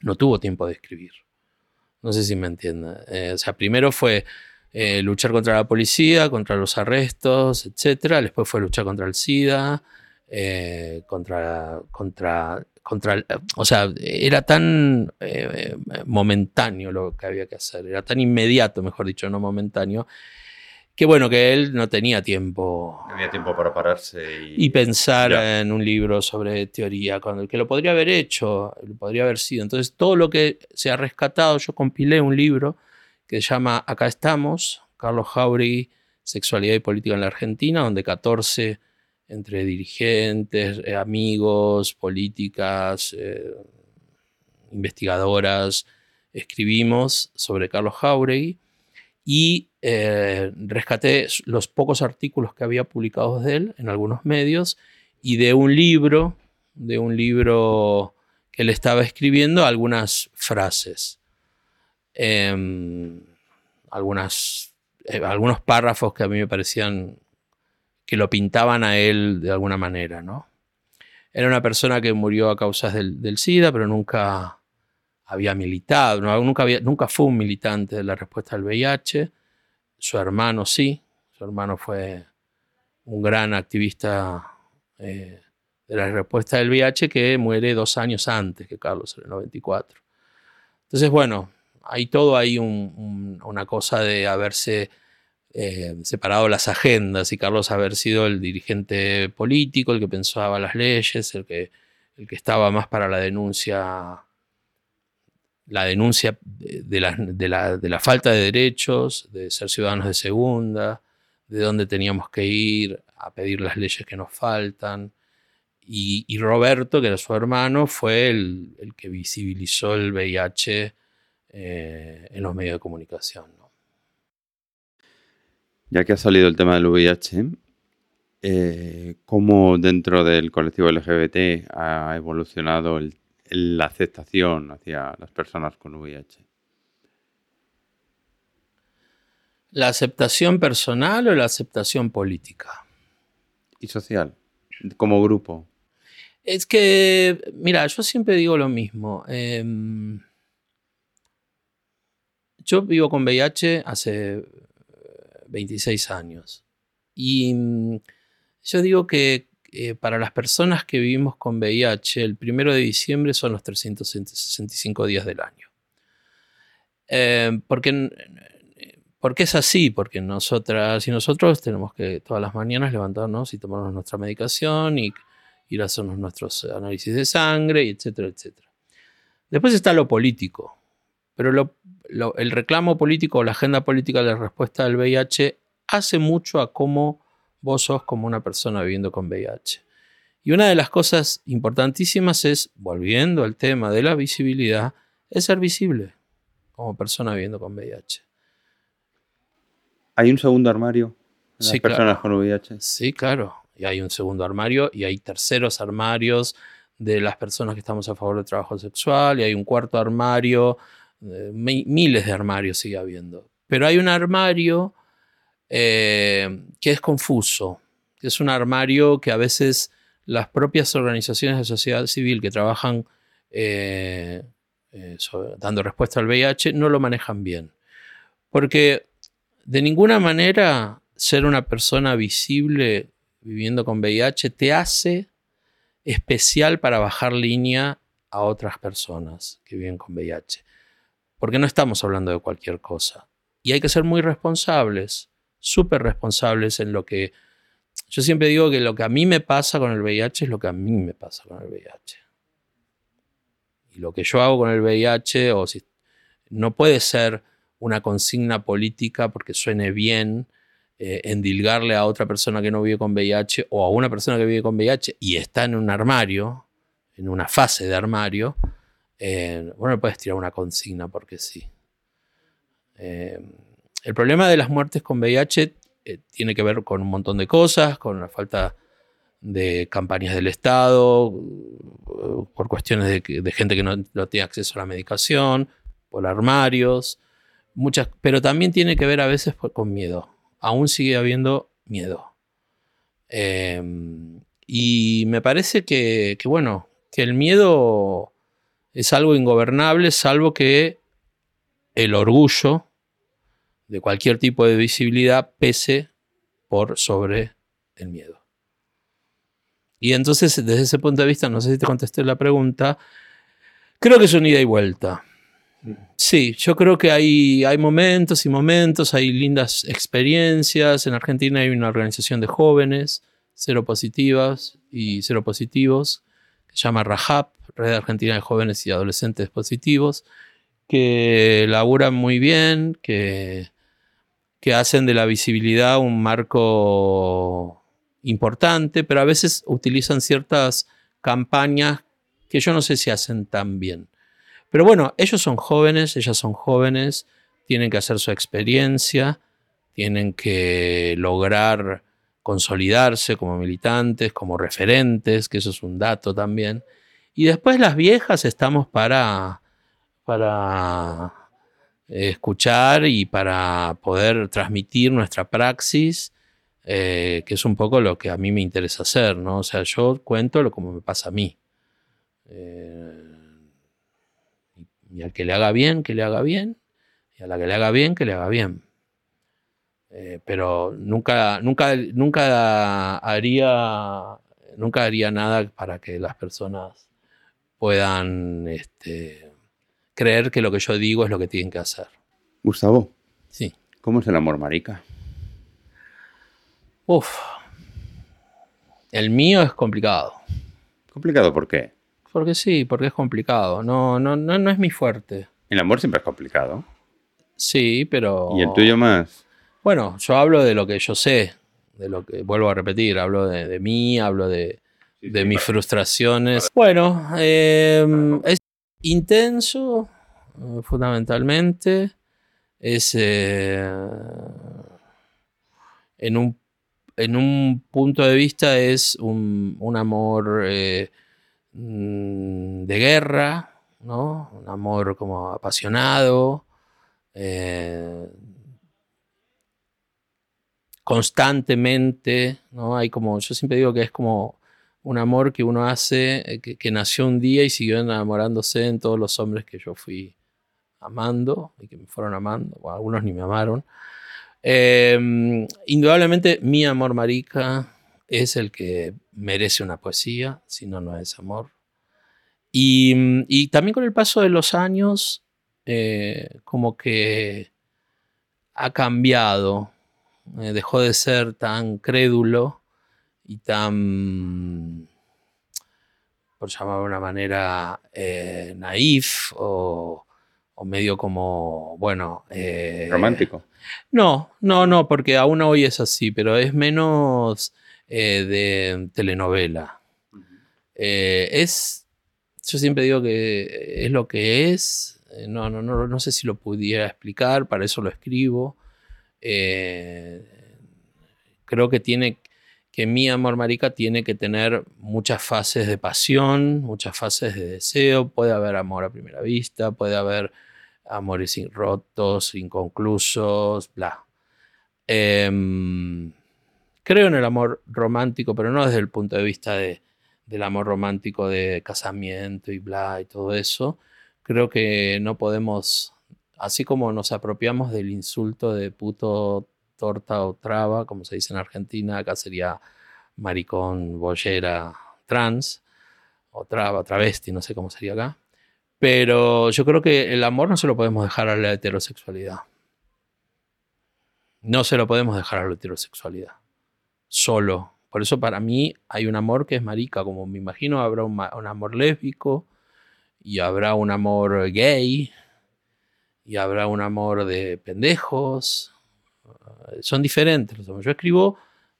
No tuvo tiempo de escribir. No sé si me entiende. Eh, o sea, primero fue luchar contra la policía, contra los arrestos, etc. Después fue luchar contra el SIDA, contra, contra contra o sea, era tan eh, momentáneo lo que había que hacer, era tan inmediato, mejor dicho, no momentáneo, que bueno, que él no tenía tiempo. No había tiempo para pararse y, pensar en un libro sobre teoría, el que lo podría haber hecho, lo podría haber sido. Entonces, todo lo que se ha rescatado, yo compilé un libro que se llama Acá estamos, Carlos Jauregui, Sexualidad y Política en la Argentina, donde 14 entre dirigentes, eh, amigos, políticas, eh, investigadoras, escribimos sobre Carlos Jauregui y eh, rescaté los pocos artículos que había publicados de él en algunos medios y de un libro, de un libro que él estaba escribiendo, algunas frases, em, algunas, algunos párrafos que a mí me parecían que lo pintaban a él de alguna manera, ¿no? Era una persona que murió a causas del, SIDA, pero nunca había militado, nunca, había, nunca fue un militante de la respuesta al VIH. Su hermano sí, su hermano fue un gran activista eh, de la respuesta del VIH que muere dos años antes que Carlos, en el 94. Entonces, bueno, hay todo ahí una cosa de haberse eh, separado las agendas y Carlos haber sido el dirigente político, el que pensaba las leyes, el que, el que estaba más para la denuncia, la denuncia de la, de, la, falta de derechos, de ser ciudadanos de segunda, de dónde teníamos que ir a pedir las leyes que nos faltan. Y, Roberto, que era su hermano, fue el, que visibilizó el VIH eh, en los medios de comunicación. Ya que ha salido el tema del VIH, eh, ¿cómo dentro del colectivo LGBT ha evolucionado la aceptación hacia las personas con VIH? ¿La aceptación personal o la aceptación política? Y social, como grupo. Es que, mira, yo siempre digo lo mismo. Em, yo vivo con VIH hace 26 años. Y mm, yo digo que eh, para las personas que vivimos con VIH, el primero de diciembre son los 365 días del año. Eh, porque, porque es así, porque nosotras y nosotros tenemos que todas las mañanas levantarnos y tomarnos nuestra medicación y ir hacernos nuestros análisis de sangre, etcétera, etcétera. Después está lo político, pero el reclamo político o la agenda política de la respuesta del VIH hace mucho a cómo vos sos como una persona viviendo con VIH. Y una de las cosas importantísimas es, volviendo al tema de la visibilidad, es ser visible como persona viviendo con VIH. ¿Hay un segundo armario en las personas con VIH? Sí, claro. Y hay un segundo armario y hay terceros armarios de las personas que estamos a favor del trabajo sexual y hay un cuarto armario miles de armarios sigue habiendo. Pero hay un armario eh, que es confuso, que es un armario que a veces las propias organizaciones de sociedad civil que trabajan eh, eh, dando respuesta al VIH no lo manejan bien. Porque de ninguna manera ser una persona visible viviendo con VIH te hace especial para bajar línea a otras personas que viven con VIH porque no estamos hablando de cualquier cosa. Y hay que ser muy responsables, súper responsables en lo que... Yo siempre digo que lo que a mí me pasa con el VIH es lo que a mí me pasa con el VIH. Y lo que yo hago con el VIH, o si, no puede ser una consigna política porque suene bien, eh, endilgarle a otra persona que no vive con VIH o a una persona que vive con VIH y está en un armario, en una fase de armario, eh, bueno, puedes tirar una consigna porque sí. Eh, el problema de las muertes con VIH eh, tiene que ver con un montón de cosas, con la falta de campañas del Estado, por cuestiones de, gente que no, tiene acceso a la medicación, por armarios, muchas, pero también tiene que ver a veces con miedo. Aún sigue habiendo miedo. Em, y me parece que, bueno, que el miedo es algo ingobernable, salvo que el orgullo de cualquier tipo de visibilidad pese por sobre el miedo. Y entonces, desde ese punto de vista, no sé si te contesté la pregunta, creo que es un ida y vuelta. Sí, yo creo que hay, hay momentos y momentos, hay lindas experiencias. En Argentina hay una organización de jóvenes, cero positivas y cero positivos, que se llama RAHAP, Red Argentina de Jóvenes y Adolescentes Positivos, que laburan muy bien, que, que hacen de la visibilidad un marco importante, pero a veces utilizan ciertas campañas que yo no sé si hacen tan bien. Pero bueno, ellos son jóvenes, ellas son jóvenes, tienen que hacer su experiencia, tienen que lograr consolidarse como militantes, como referentes, que eso es un dato también. Y después las viejas estamos para, para escuchar y para poder transmitir nuestra praxis, eh, que es un poco lo que a mí me interesa hacer, ¿no? O sea, yo cuento lo como me pasa a mí. Eh, y al que le haga bien, que le haga bien. Y a la que le haga bien, que le haga bien. Eh, pero nunca, nunca, nunca haría, nunca haría nada para que las personas puedan este, creer que lo que yo digo es lo que tienen que hacer. Gustavo. Sí. ¿Cómo es el amor, marica? Uf. El mío es complicado. ¿Complicado por qué? Porque sí, porque es complicado. No, no, no, no es mi fuerte. El amor siempre es complicado. Sí, pero. ¿Y el tuyo más? Bueno, yo hablo de lo que yo sé, de lo que vuelvo a repetir, hablo de, mí, hablo de, mis frustraciones. Bueno, em, es intenso, eh, fundamentalmente. Es eh, en, un, en un punto de vista es un, amor eh, Mm, de guerra, ¿no? Un amor como apasionado, constantemente, ¿no? Hay como, yo siempre digo que es como un amor que uno hace, eh, que, nació un día y siguió enamorándose en todos los hombres que yo fui amando y que me fueron amando, algunos ni me amaron. Em, indudablemente mi amor marica es el que merece una poesía, si no, no es amor. Y, también con el paso de los años, eh, como que ha cambiado, eh, dejó de ser tan crédulo y tan, por llamarlo de una manera, eh, naif o, o, medio como, bueno... Romántico. No, no, no, porque aún hoy es así, pero es menos eh, de telenovela. Eh, es, yo siempre digo que es lo que es, eh, no, no, no, no sé si lo pudiera explicar, para eso lo escribo. creo que tiene que mi amor marica tiene que tener muchas fases de pasión, muchas fases de deseo, puede haber amor a primera vista, puede haber amores rotos, inconclusos, bla. Em, creo en el amor romántico, pero no desde el punto de vista de, del amor romántico de casamiento y bla y todo eso. Creo que no podemos, así como nos apropiamos del insulto de puto, torta o traba, como se dice en Argentina, acá sería maricón, bollera, trans, o traba, travesti, no sé cómo sería acá. Pero yo creo que el amor no se lo podemos dejar a la heterosexualidad. No se lo podemos dejar a la heterosexualidad solo. Por eso para mí hay un amor que es marica, como me imagino habrá un, amor lésbico y habrá un amor gay y habrá un amor de pendejos. Son diferentes Yo escribo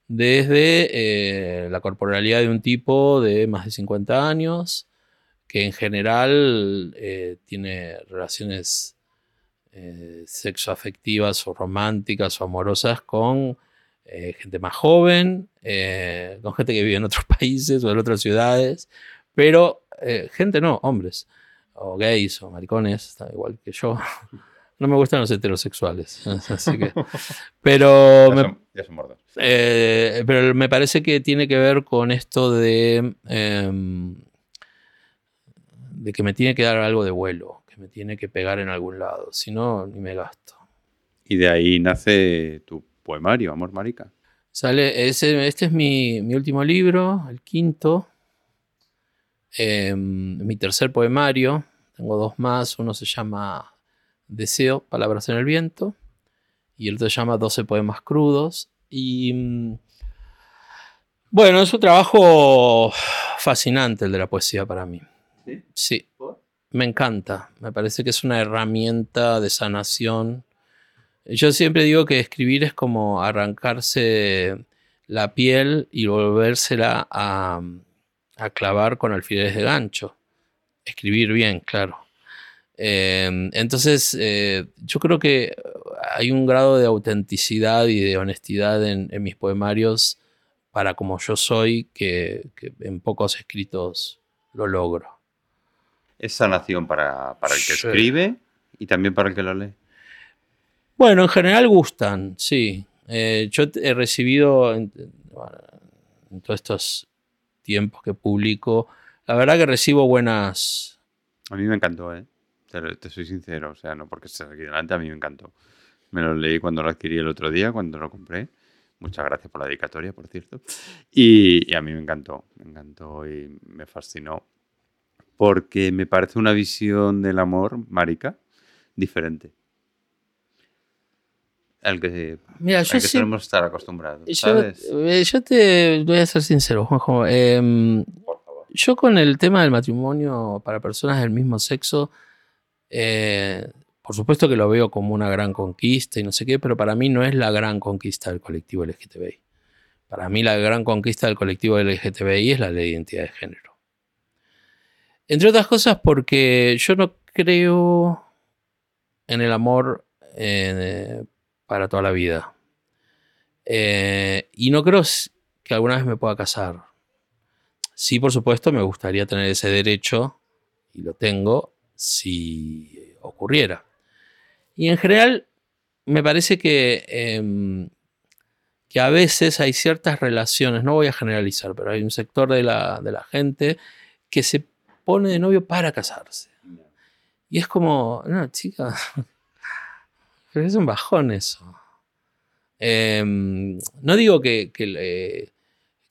desde eh, la corporalidad de un tipo de más de 50 años que en general eh, tiene relaciones eh, sexoafectivas o románticas o amorosas con eh, gente más joven, eh, con gente que vive en otros países o en otras ciudades, pero gente no, hombres. o gays o maricones, igual que yo. No me gustan los heterosexuales. Así que, pero, me, eh, pero me parece que tiene que ver con esto de, em, de que me tiene que dar algo de vuelo, que me tiene que pegar en algún lado. Si no, ni me gasto. Y de ahí nace tu poemario, Amor Marica. Sale, ese, este es mi, mi último libro, el quinto. Em, mi tercer poemario. Tengo dos más. Uno se llama Deseo, Palabras en el Viento, y el otro se llama 12 Poemas Crudos. Y mm, bueno, es un trabajo fascinante el de la poesía para mí. Sí. sí. Me encanta. Me parece que es una herramienta de sanación. Yo siempre digo que escribir es como arrancarse la piel y volvérsela a, a clavar con alfileres de gancho. Escribir bien, claro. Em, entonces, eh, yo creo que hay un grado de autenticidad y de honestidad en, mis poemarios para como yo soy que, en pocos escritos lo logro. Es sanación para, para el que escribe y también para el que lo lee. Bueno, en general gustan, sí. Eh, yo he recibido en, en todos estos tiempos que publico, la verdad que recibo buenas... A mí me encantó, ¿eh? Te, soy sincero, o sea, no porque estés aquí delante, a mí me encantó. Me lo leí cuando lo adquirí el otro día, cuando lo compré. Muchas gracias por la dedicatoria, por cierto. Y, a mí me encantó, me encantó y me fascinó. Porque me parece una visión del amor, marica, diferente. Al que, Mira, yo que tenemos estar acostumbrados. ¿sabes? Eh, yo, te voy a ser sincero, Juanjo. Em, yo con el tema del matrimonio para personas del mismo sexo eh, por supuesto que lo veo como una gran conquista y no sé qué, pero para mí no es la gran conquista del colectivo LGTBI. Para mí la gran conquista del colectivo LGTBI es la ley de identidad de género. Entre otras cosas porque yo no creo en el amor eh, para toda la vida. Eh, y no creo que alguna vez me pueda casar. Sí, por supuesto, me gustaría tener ese derecho, y lo tengo, si ocurriera. Y en general, me parece que, em, que a veces hay ciertas relaciones, no voy a generalizar, pero hay un sector de la, gente que se pone de novio para casarse. Y es como, no, chica, es un bajón eso. Em, no digo que, que,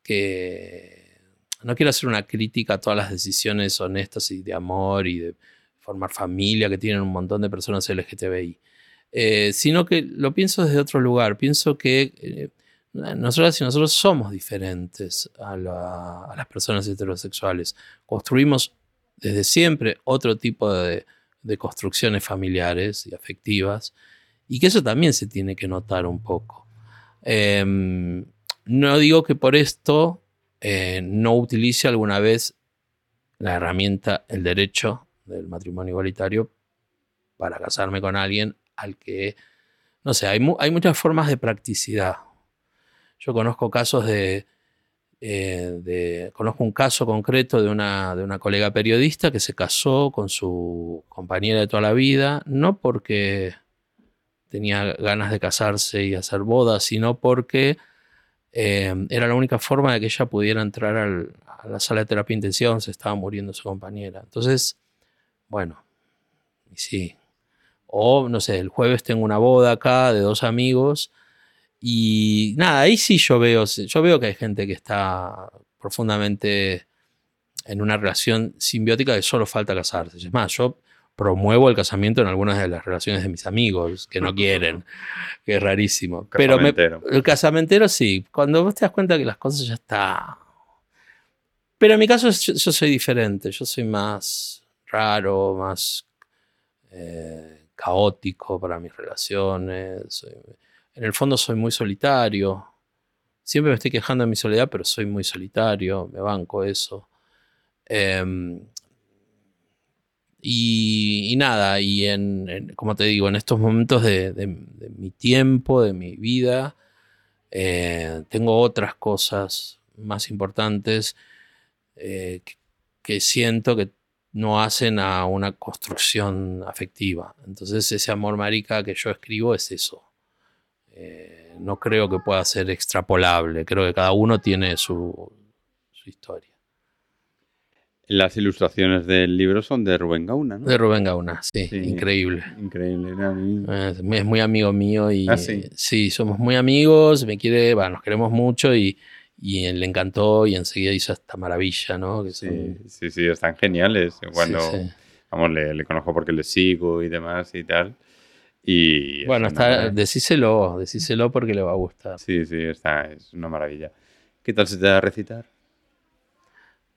que, no quiero hacer una crítica a todas las decisiones honestas y de amor y de formar familia, que tienen un montón de personas LGTBI, eh, sino que lo pienso desde otro lugar. Pienso que eh, nosotras y nosotros somos diferentes a, las personas heterosexuales. Construimos desde siempre otro tipo de, construcciones familiares y afectivas, y que eso también se tiene que notar un poco. Em, no digo que por esto eh, no utilice alguna vez la herramienta, el derecho del matrimonio igualitario para casarme con alguien al que, no sé, hay, hay muchas formas de practicidad. Yo conozco casos de, eh, de, conozco un caso concreto de una, de una colega periodista que se casó con su compañera de toda la vida, no porque tenía ganas de casarse y hacer bodas, sino porque eh, era la única forma de que ella pudiera entrar a la sala de terapia intensiva donde se estaba muriendo su compañera. Entonces, bueno, sí. O, no sé, el jueves tengo una boda acá de dos amigos. Y nada, ahí sí yo veo, yo veo que hay gente que está profundamente en una relación simbiótica que solo falta casarse. Es más, yo promuevo el casamiento en algunas de las relaciones de mis amigos que no quieren, que es rarísimo. Pero el casamentero sí, cuando vos te das cuenta que las cosas ya están. Pero en mi caso yo soy diferente, yo soy más raro, más eh, caótico para mis relaciones. En el fondo soy muy solitario. Siempre me estoy quejando de mi soledad, pero soy muy solitario, me banco eso. Em, y, nada, y en, como te digo, en estos momentos de, mi tiempo, de mi vida, eh, tengo otras cosas más importantes eh, que siento que no hacen a una construcción afectiva. Entonces ese amor marica que yo escribo es eso. Eh, no creo que pueda ser extrapolable, creo que cada uno tiene su, su historia. Las ilustraciones del libro son de Rubén Gauna, ¿no? De Rubén Gauna, sí, increíble. Increíble, Es muy amigo mío y ¿Ah, sí? sí, somos muy amigos, me quiere, bueno, nos queremos mucho y, y le encantó y enseguida hizo esta maravilla, ¿no? Que Sí, son- sí, sí, están geniales. Cuando, sí, sí. vamos, le, le conozco porque le sigo y demás y tal. Y Bueno, está, decíselo, decíselo porque le va a gustar. Sí, sí, está, es una maravilla. ¿Qué tal se te da a recitar?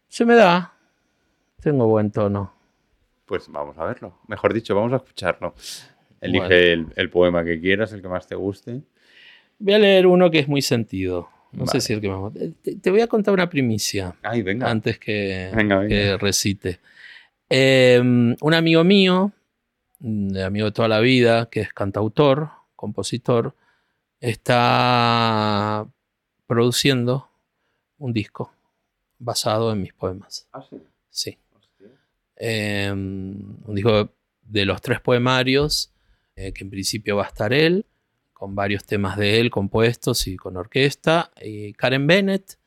Se me da, tengo buen tono. Pues vamos a verlo. Mejor dicho, vamos a escucharlo. Elige Bueno. el, el poema que quieras, el que más te guste. Voy a leer uno que es muy sentido. No Vale. sé si el que más. Te, te voy a contar una primicia Ay, venga. antes que, Venga, venga. que recite. Eh, un amigo mío, amigo de toda la vida, que es cantautor, compositor, está produciendo un disco basado en mis poemas. Ah, sí. Sí. Eh, un disco de los tres poemarios, eh, que en principio va a estar él, con varios temas de él compuestos y con orquesta. Y Karen Bennett,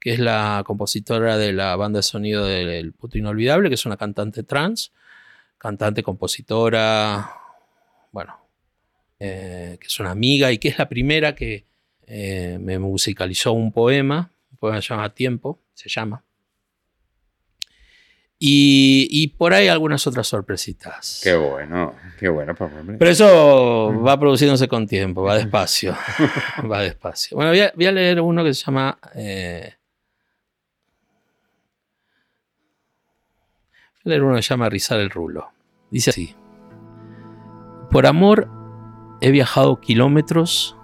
que es la compositora de la banda de sonido del Puto Inolvidable, que es una cantante trans, cantante, compositora, bueno, eh, que es una amiga y que es la primera que eh, me musicalizó un poema, un poema que se llama Tiempo, se llama. Y, y por ahí algunas otras sorpresitas. Qué bueno, qué bueno. Pero eso va produciéndose con tiempo, va despacio. va despacio. Bueno, voy a, voy a leer uno que se llama. eh, voy a leer uno que se llama Rizar el Rulo. Dice así: Por amor he viajado kilómetros,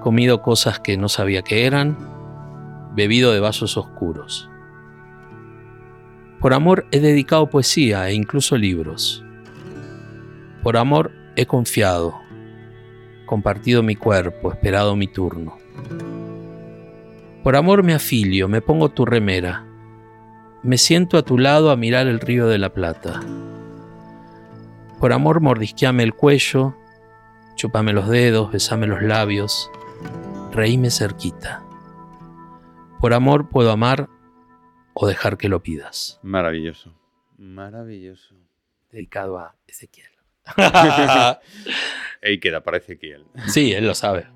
comido cosas que no sabía que eran, bebido de vasos oscuros. Por amor he dedicado poesía e incluso libros. Por amor he confiado, compartido mi cuerpo, esperado mi turno. Por amor me afilio, me pongo tu remera, me siento a tu lado a mirar el río de la Plata. Por amor mordisqueame el cuello, chupame los dedos, besame los labios, reíme cerquita. Por amor puedo amar o dejar que lo pidas. Maravilloso. Maravilloso. Dedicado a Ezequiel. Ey, queda para Ezequiel. Sí, él lo sabe.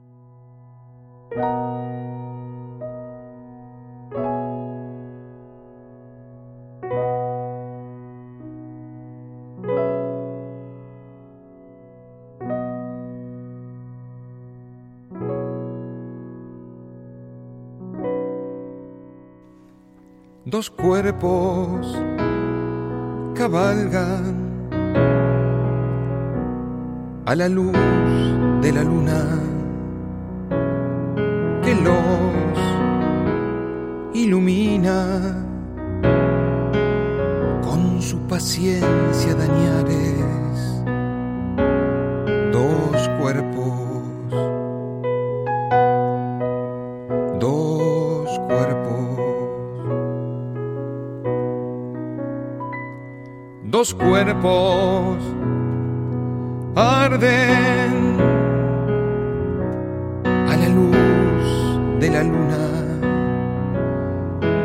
Dos cuerpos cabalgan a la luz de la luna que los ilumina con su paciencia dañares. Cuerpos arden a la luz de la luna.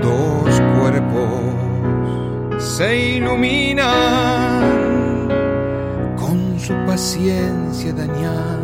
Dos cuerpos se iluminan con su paciencia dañares.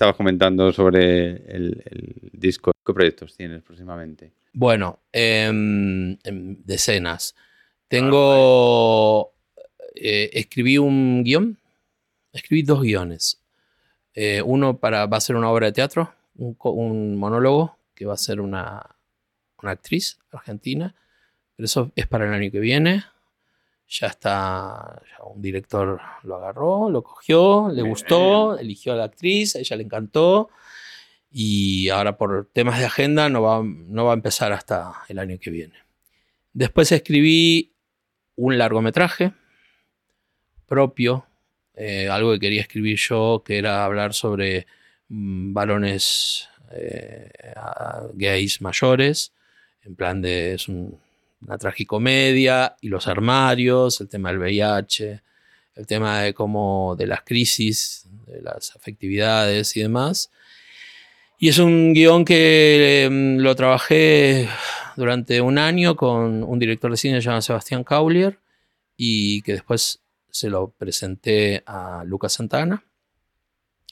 Estabas comentando sobre el, el disco, ¿qué proyectos tienes próximamente? Bueno, em, decenas. Tengo. eh, escribí un guion. Escribí dos guiones. Eh, uno para, va a ser una obra de teatro, un, un monólogo que va a ser una, una actriz argentina. Pero eso es para el año que viene. Ya está, ya un director lo agarró, lo cogió, le Bien. gustó, eligió a la actriz, a ella le encantó. Y ahora por temas de agenda no va, no va a empezar hasta el año que viene. Después escribí un largometraje propio, eh, algo que quería escribir yo, que era hablar sobre mm, varones eh, gays mayores, en plan de es un- una tragicomedia, y los armarios, el tema del VIH, el tema de cómo de las crisis, de las afectividades y demás. Y es un guion que em, lo trabajé durante un año con un director de cine llamado Sebastián Caulier y que después se lo presenté a Lucas Santana,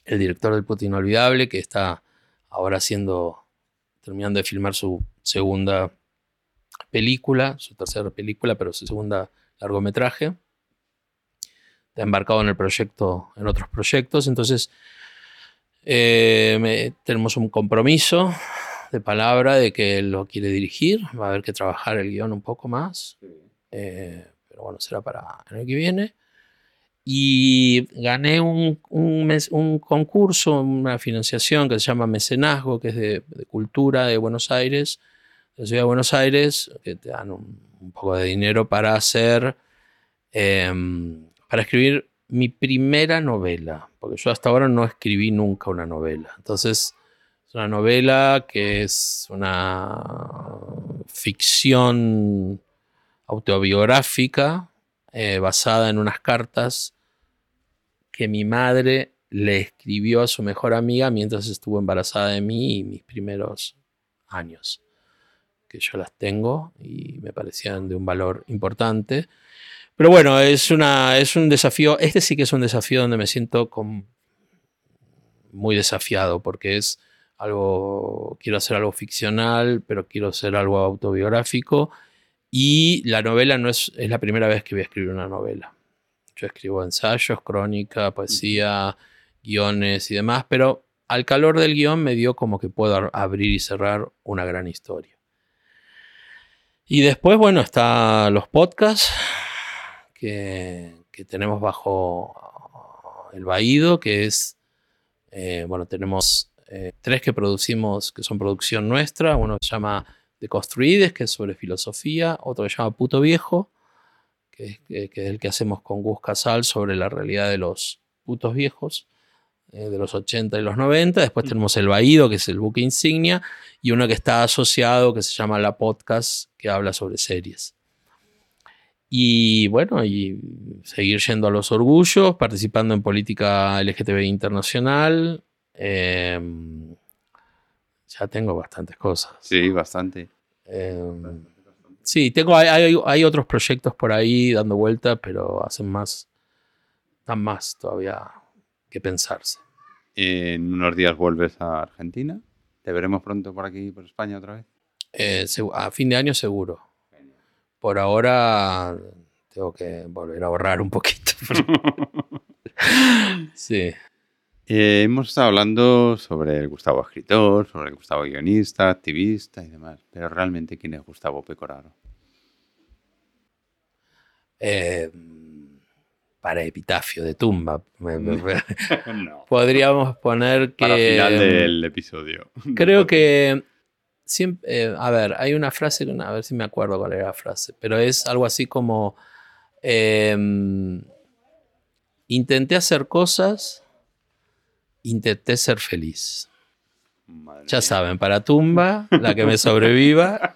el director del Puto Inolvidable, que está ahora haciendo, terminando de filmar su segunda película, su tercera película, pero su segunda largometraje. Está embarcado en el proyecto, en otros proyectos, entonces eh, me- tenemos un compromiso de palabra de que él lo quiere dirigir. Va a haber que trabajar el guion un poco más. Eh, pero bueno, será para el año que viene. Y gané un, un mes- un concurso, una financiación que se llama Mecenazgo, que es de, de cultura de Buenos Aires, la ciudad de Buenos Aires, que te dan un, un poco de dinero para hacer, em, para escribir mi primera novela, porque yo hasta ahora no escribí nunca una novela. Entonces, es una novela que es una ficción autobiográfica eh, basada en unas cartas que mi madre le escribió a su mejor amiga mientras estuvo embarazada de mí y mis primeros años, que yo las tengo y me parecían de un valor importante. Pero bueno, es, una, es un desafío, este sí que es un desafío donde me siento muy desafiado porque es algo, quiero hacer algo ficcional, pero quiero hacer algo autobiográfico y la novela no es, es la primera vez que voy a escribir una novela. Yo escribo ensayos, crónica, poesía, guiones y demás, pero al calor del guion me dio como que puedo abrir y cerrar una gran historia. Y después, bueno, está los podcasts que, que tenemos bajo el Baído, que es, eh, bueno, tenemos eh, tres que producimos, que son producción nuestra. Uno se llama Deconstruides, que es sobre filosofía. Otro se llama Puto Viejo, que es, que- que es el que hacemos con Gus Casal sobre la realidad de los putos viejos eh, de los 80 y los 90. Después tenemos el Baído, que es el buque insignia, y uno que está asociado, que se llama La Podcast, que habla sobre series. Y bueno, y seguir yendo a los orgullos, participando en política LGTBI internacional. eh, ya tengo bastantes cosas. Sí, bastante. Eh, sí, tengo, hay, hay- otros proyectos por ahí dando vuelta, pero hacen más, dan más todavía que pensarse. En unos días vuelves a Argentina. ¿Te veremos pronto por aquí, por España otra vez? Eh, a fin de año seguro. Por ahora tengo que volver a ahorrar un poquito. sí. Eh, hemos estado hablando sobre el Gustavo escritor, sobre el Gustavo guionista, activista y demás. Pero realmente, ¿quién es Gustavo Pecoraro? Eh, para epitafio de tumba. No. Podríamos poner que. Para final del episodio. Creo que siempre, eh, a ver, hay una frase, a ver si me acuerdo cuál era la frase, pero es algo así como, em, intenté hacer cosas, intenté ser feliz. Madre Ya mía. saben, para tumba, la que me sobreviva.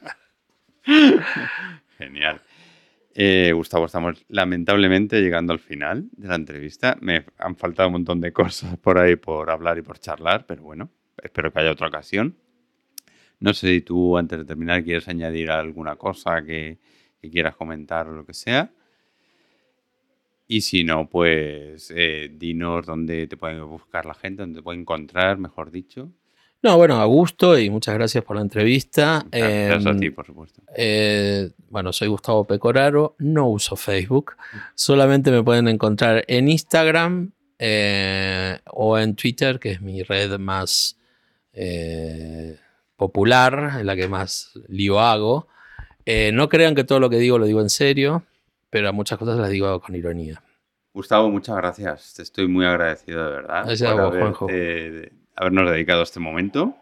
Genial. Eh, Gustavo, estamos lamentablemente llegando al final de la entrevista. Me han faltado un montón de cosas por ahí por hablar y por charlar, pero bueno, espero que haya otra ocasión. No sé si tú, antes de terminar, quieres añadir alguna cosa que, quieras comentar o lo que sea. Y si no, pues eh, dinos dónde te pueden buscar la gente, dónde te pueden encontrar, mejor dicho. No, bueno, a gusto y muchas gracias por la entrevista. Gracias a em, ti, por supuesto. Eh, bueno, soy Gustavo Pecoraro, no uso Facebook, solamente me pueden encontrar en Instagram eh, o en Twitter, que es mi red más eh, popular, en la que más lío hago. no crean que todo lo que digo lo digo en serio, pero muchas cosas las digo con ironía. Gustavo, muchas gracias. Te estoy muy agradecido de verdad. Gracias a vos, Juanjo habernos dedicado este momento,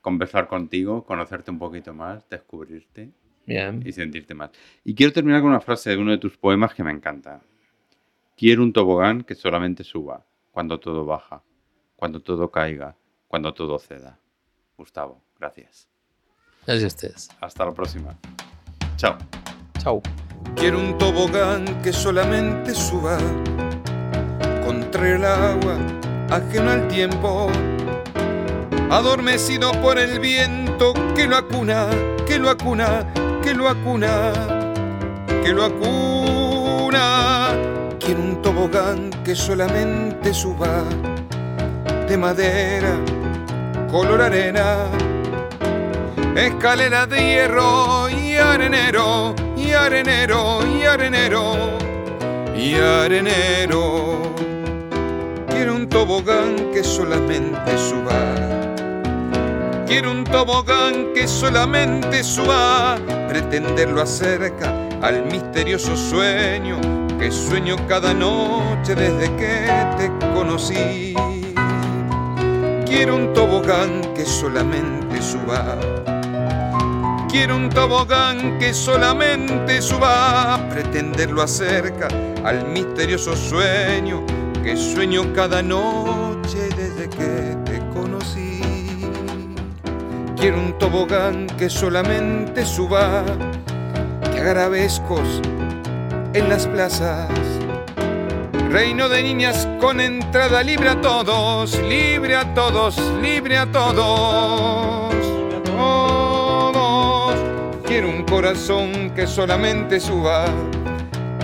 conversar contigo, conocerte un poquito más, descubrirte y sentirte más. Y quiero terminar con una frase de uno de tus poemas que me encanta. Quiero un tobogán que solamente suba cuando todo baja, cuando todo caiga, cuando todo ceda. Gustavo, gracias. Gracias a ustedes. Hasta la próxima. Chao. Chao. Quiero un tobogán que solamente suba contra el agua, ajeno al tiempo adormecido por el viento que lo acuna, que lo acuna, que lo acuna, que lo acuna. Quiero un tobogán que solamente suba de madera, color arena, escalera de hierro y arenero, y arenero, y arenero, y arenero. Quiero un tobogán que solamente suba Quiero un tobogán que solamente suba, pretenderlo acerca al misterioso sueño que sueño cada noche desde que te conocí. Quiero un tobogán que solamente suba. Quiero un tobogán que solamente suba, pretenderlo acerca al misterioso sueño que sueño cada noche desde que Quiero un tobogán que solamente suba, que haga arabescos en las plazas. Reino de niñas con entrada libre a todos, libre a todos, libre a todos. Todos. Quiero un corazón que solamente suba,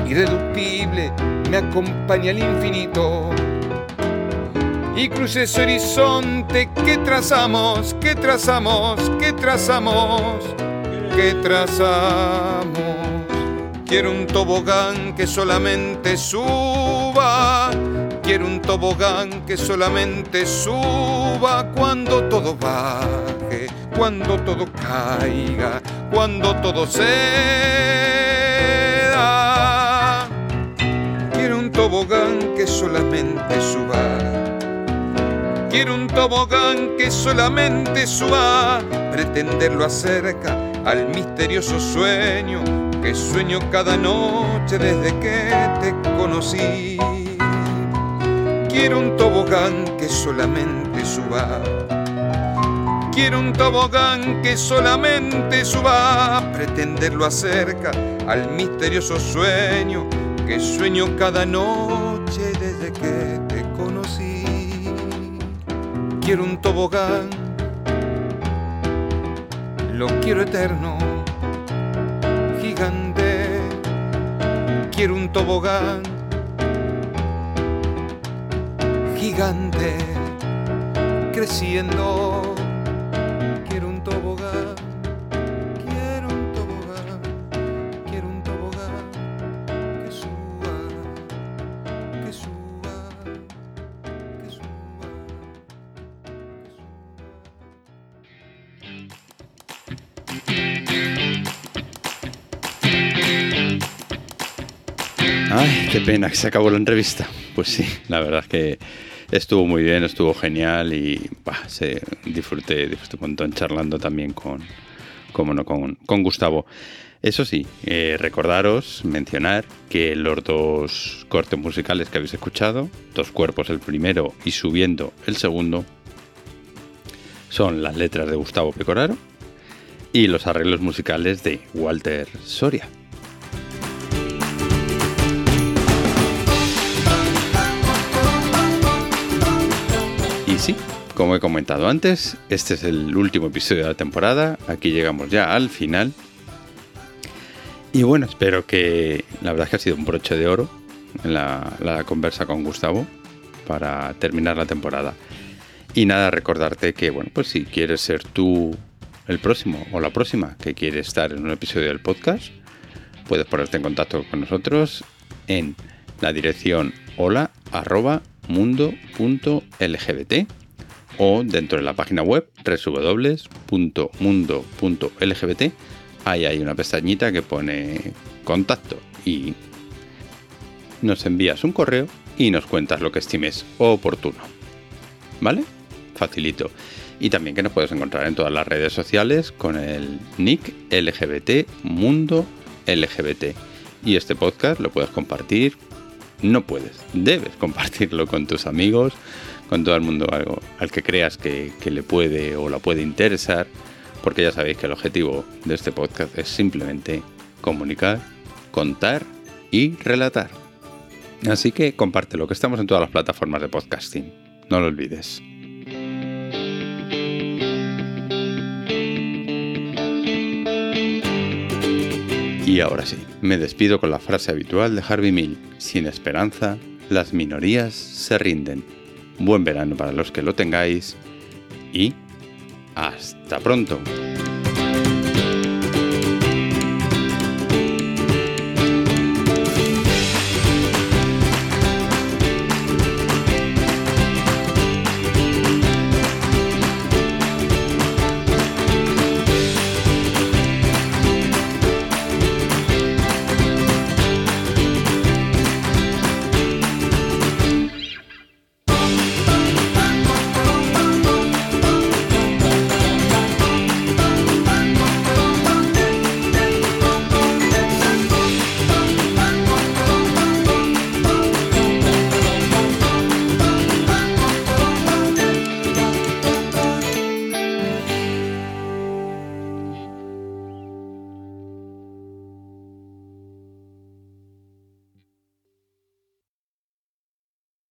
irreductible, me acompaña al infinito y cruce ese horizonte que trazamos, que trazamos, que trazamos, que trazamos. Quiero un tobogán que solamente suba, quiero un tobogán que solamente suba cuando todo baje, cuando todo caiga, cuando todo ceda. Quiero un tobogán que solamente suba Quiero un tobogán que solamente suba, pretenderlo acerca al misterioso sueño que sueño cada noche desde que te conocí. Quiero un tobogán que solamente suba. Quiero un tobogán que solamente suba, pretenderlo acerca al misterioso sueño que sueño cada noche quiero un tobogán, lo quiero eterno, gigante, quiero un tobogán, gigante, creciendo pena que se acabó la entrevista. Pues sí, la verdad es que estuvo muy bien, estuvo genial y se, disfruté, disfruté un montón charlando también con, como no, con, Gustavo. Eso sí, eh, recordaros, mencionar que los dos cortes musicales que habéis escuchado, Dos Cuerpos el primero y Subiendo el segundo, son las letras de Gustavo Pecoraro y los arreglos musicales de Walter Soria. Como he comentado antes, este es el último episodio de la temporada. Aquí llegamos ya al final. Y bueno, espero que la verdad es que ha sido un broche de oro la, la conversa con Gustavo para terminar la temporada. Y nada, recordarte que, bueno, pues si quieres ser tú el próximo o la próxima que quiere estar en un episodio del podcast, puedes ponerte en contacto con nosotros en la dirección hola mundo.lgbt o dentro de la página web www.mundo.lgbt. Ahí hay una pestañita que pone contacto y nos envías un correo y nos cuentas lo que estimes oportuno. ¿Vale? Facilito. Y también que nos puedes encontrar en todas las redes sociales con el nick LGBT Mundo LGBT. Y este podcast lo puedes compartir, no puedes, debes compartirlo con tus amigos, con todo el mundo algo al que creas que, que le puede o la puede interesar, porque ya sabéis que el objetivo de este podcast es simplemente comunicar, contar y relatar. Así que compártelo, que estamos en todas las plataformas de podcasting. No lo olvides. Y ahora sí, me despido con la frase habitual de Harvey Mill. Sin esperanza, las minorías se rinden. Buen verano para los que lo tengáis y hasta pronto.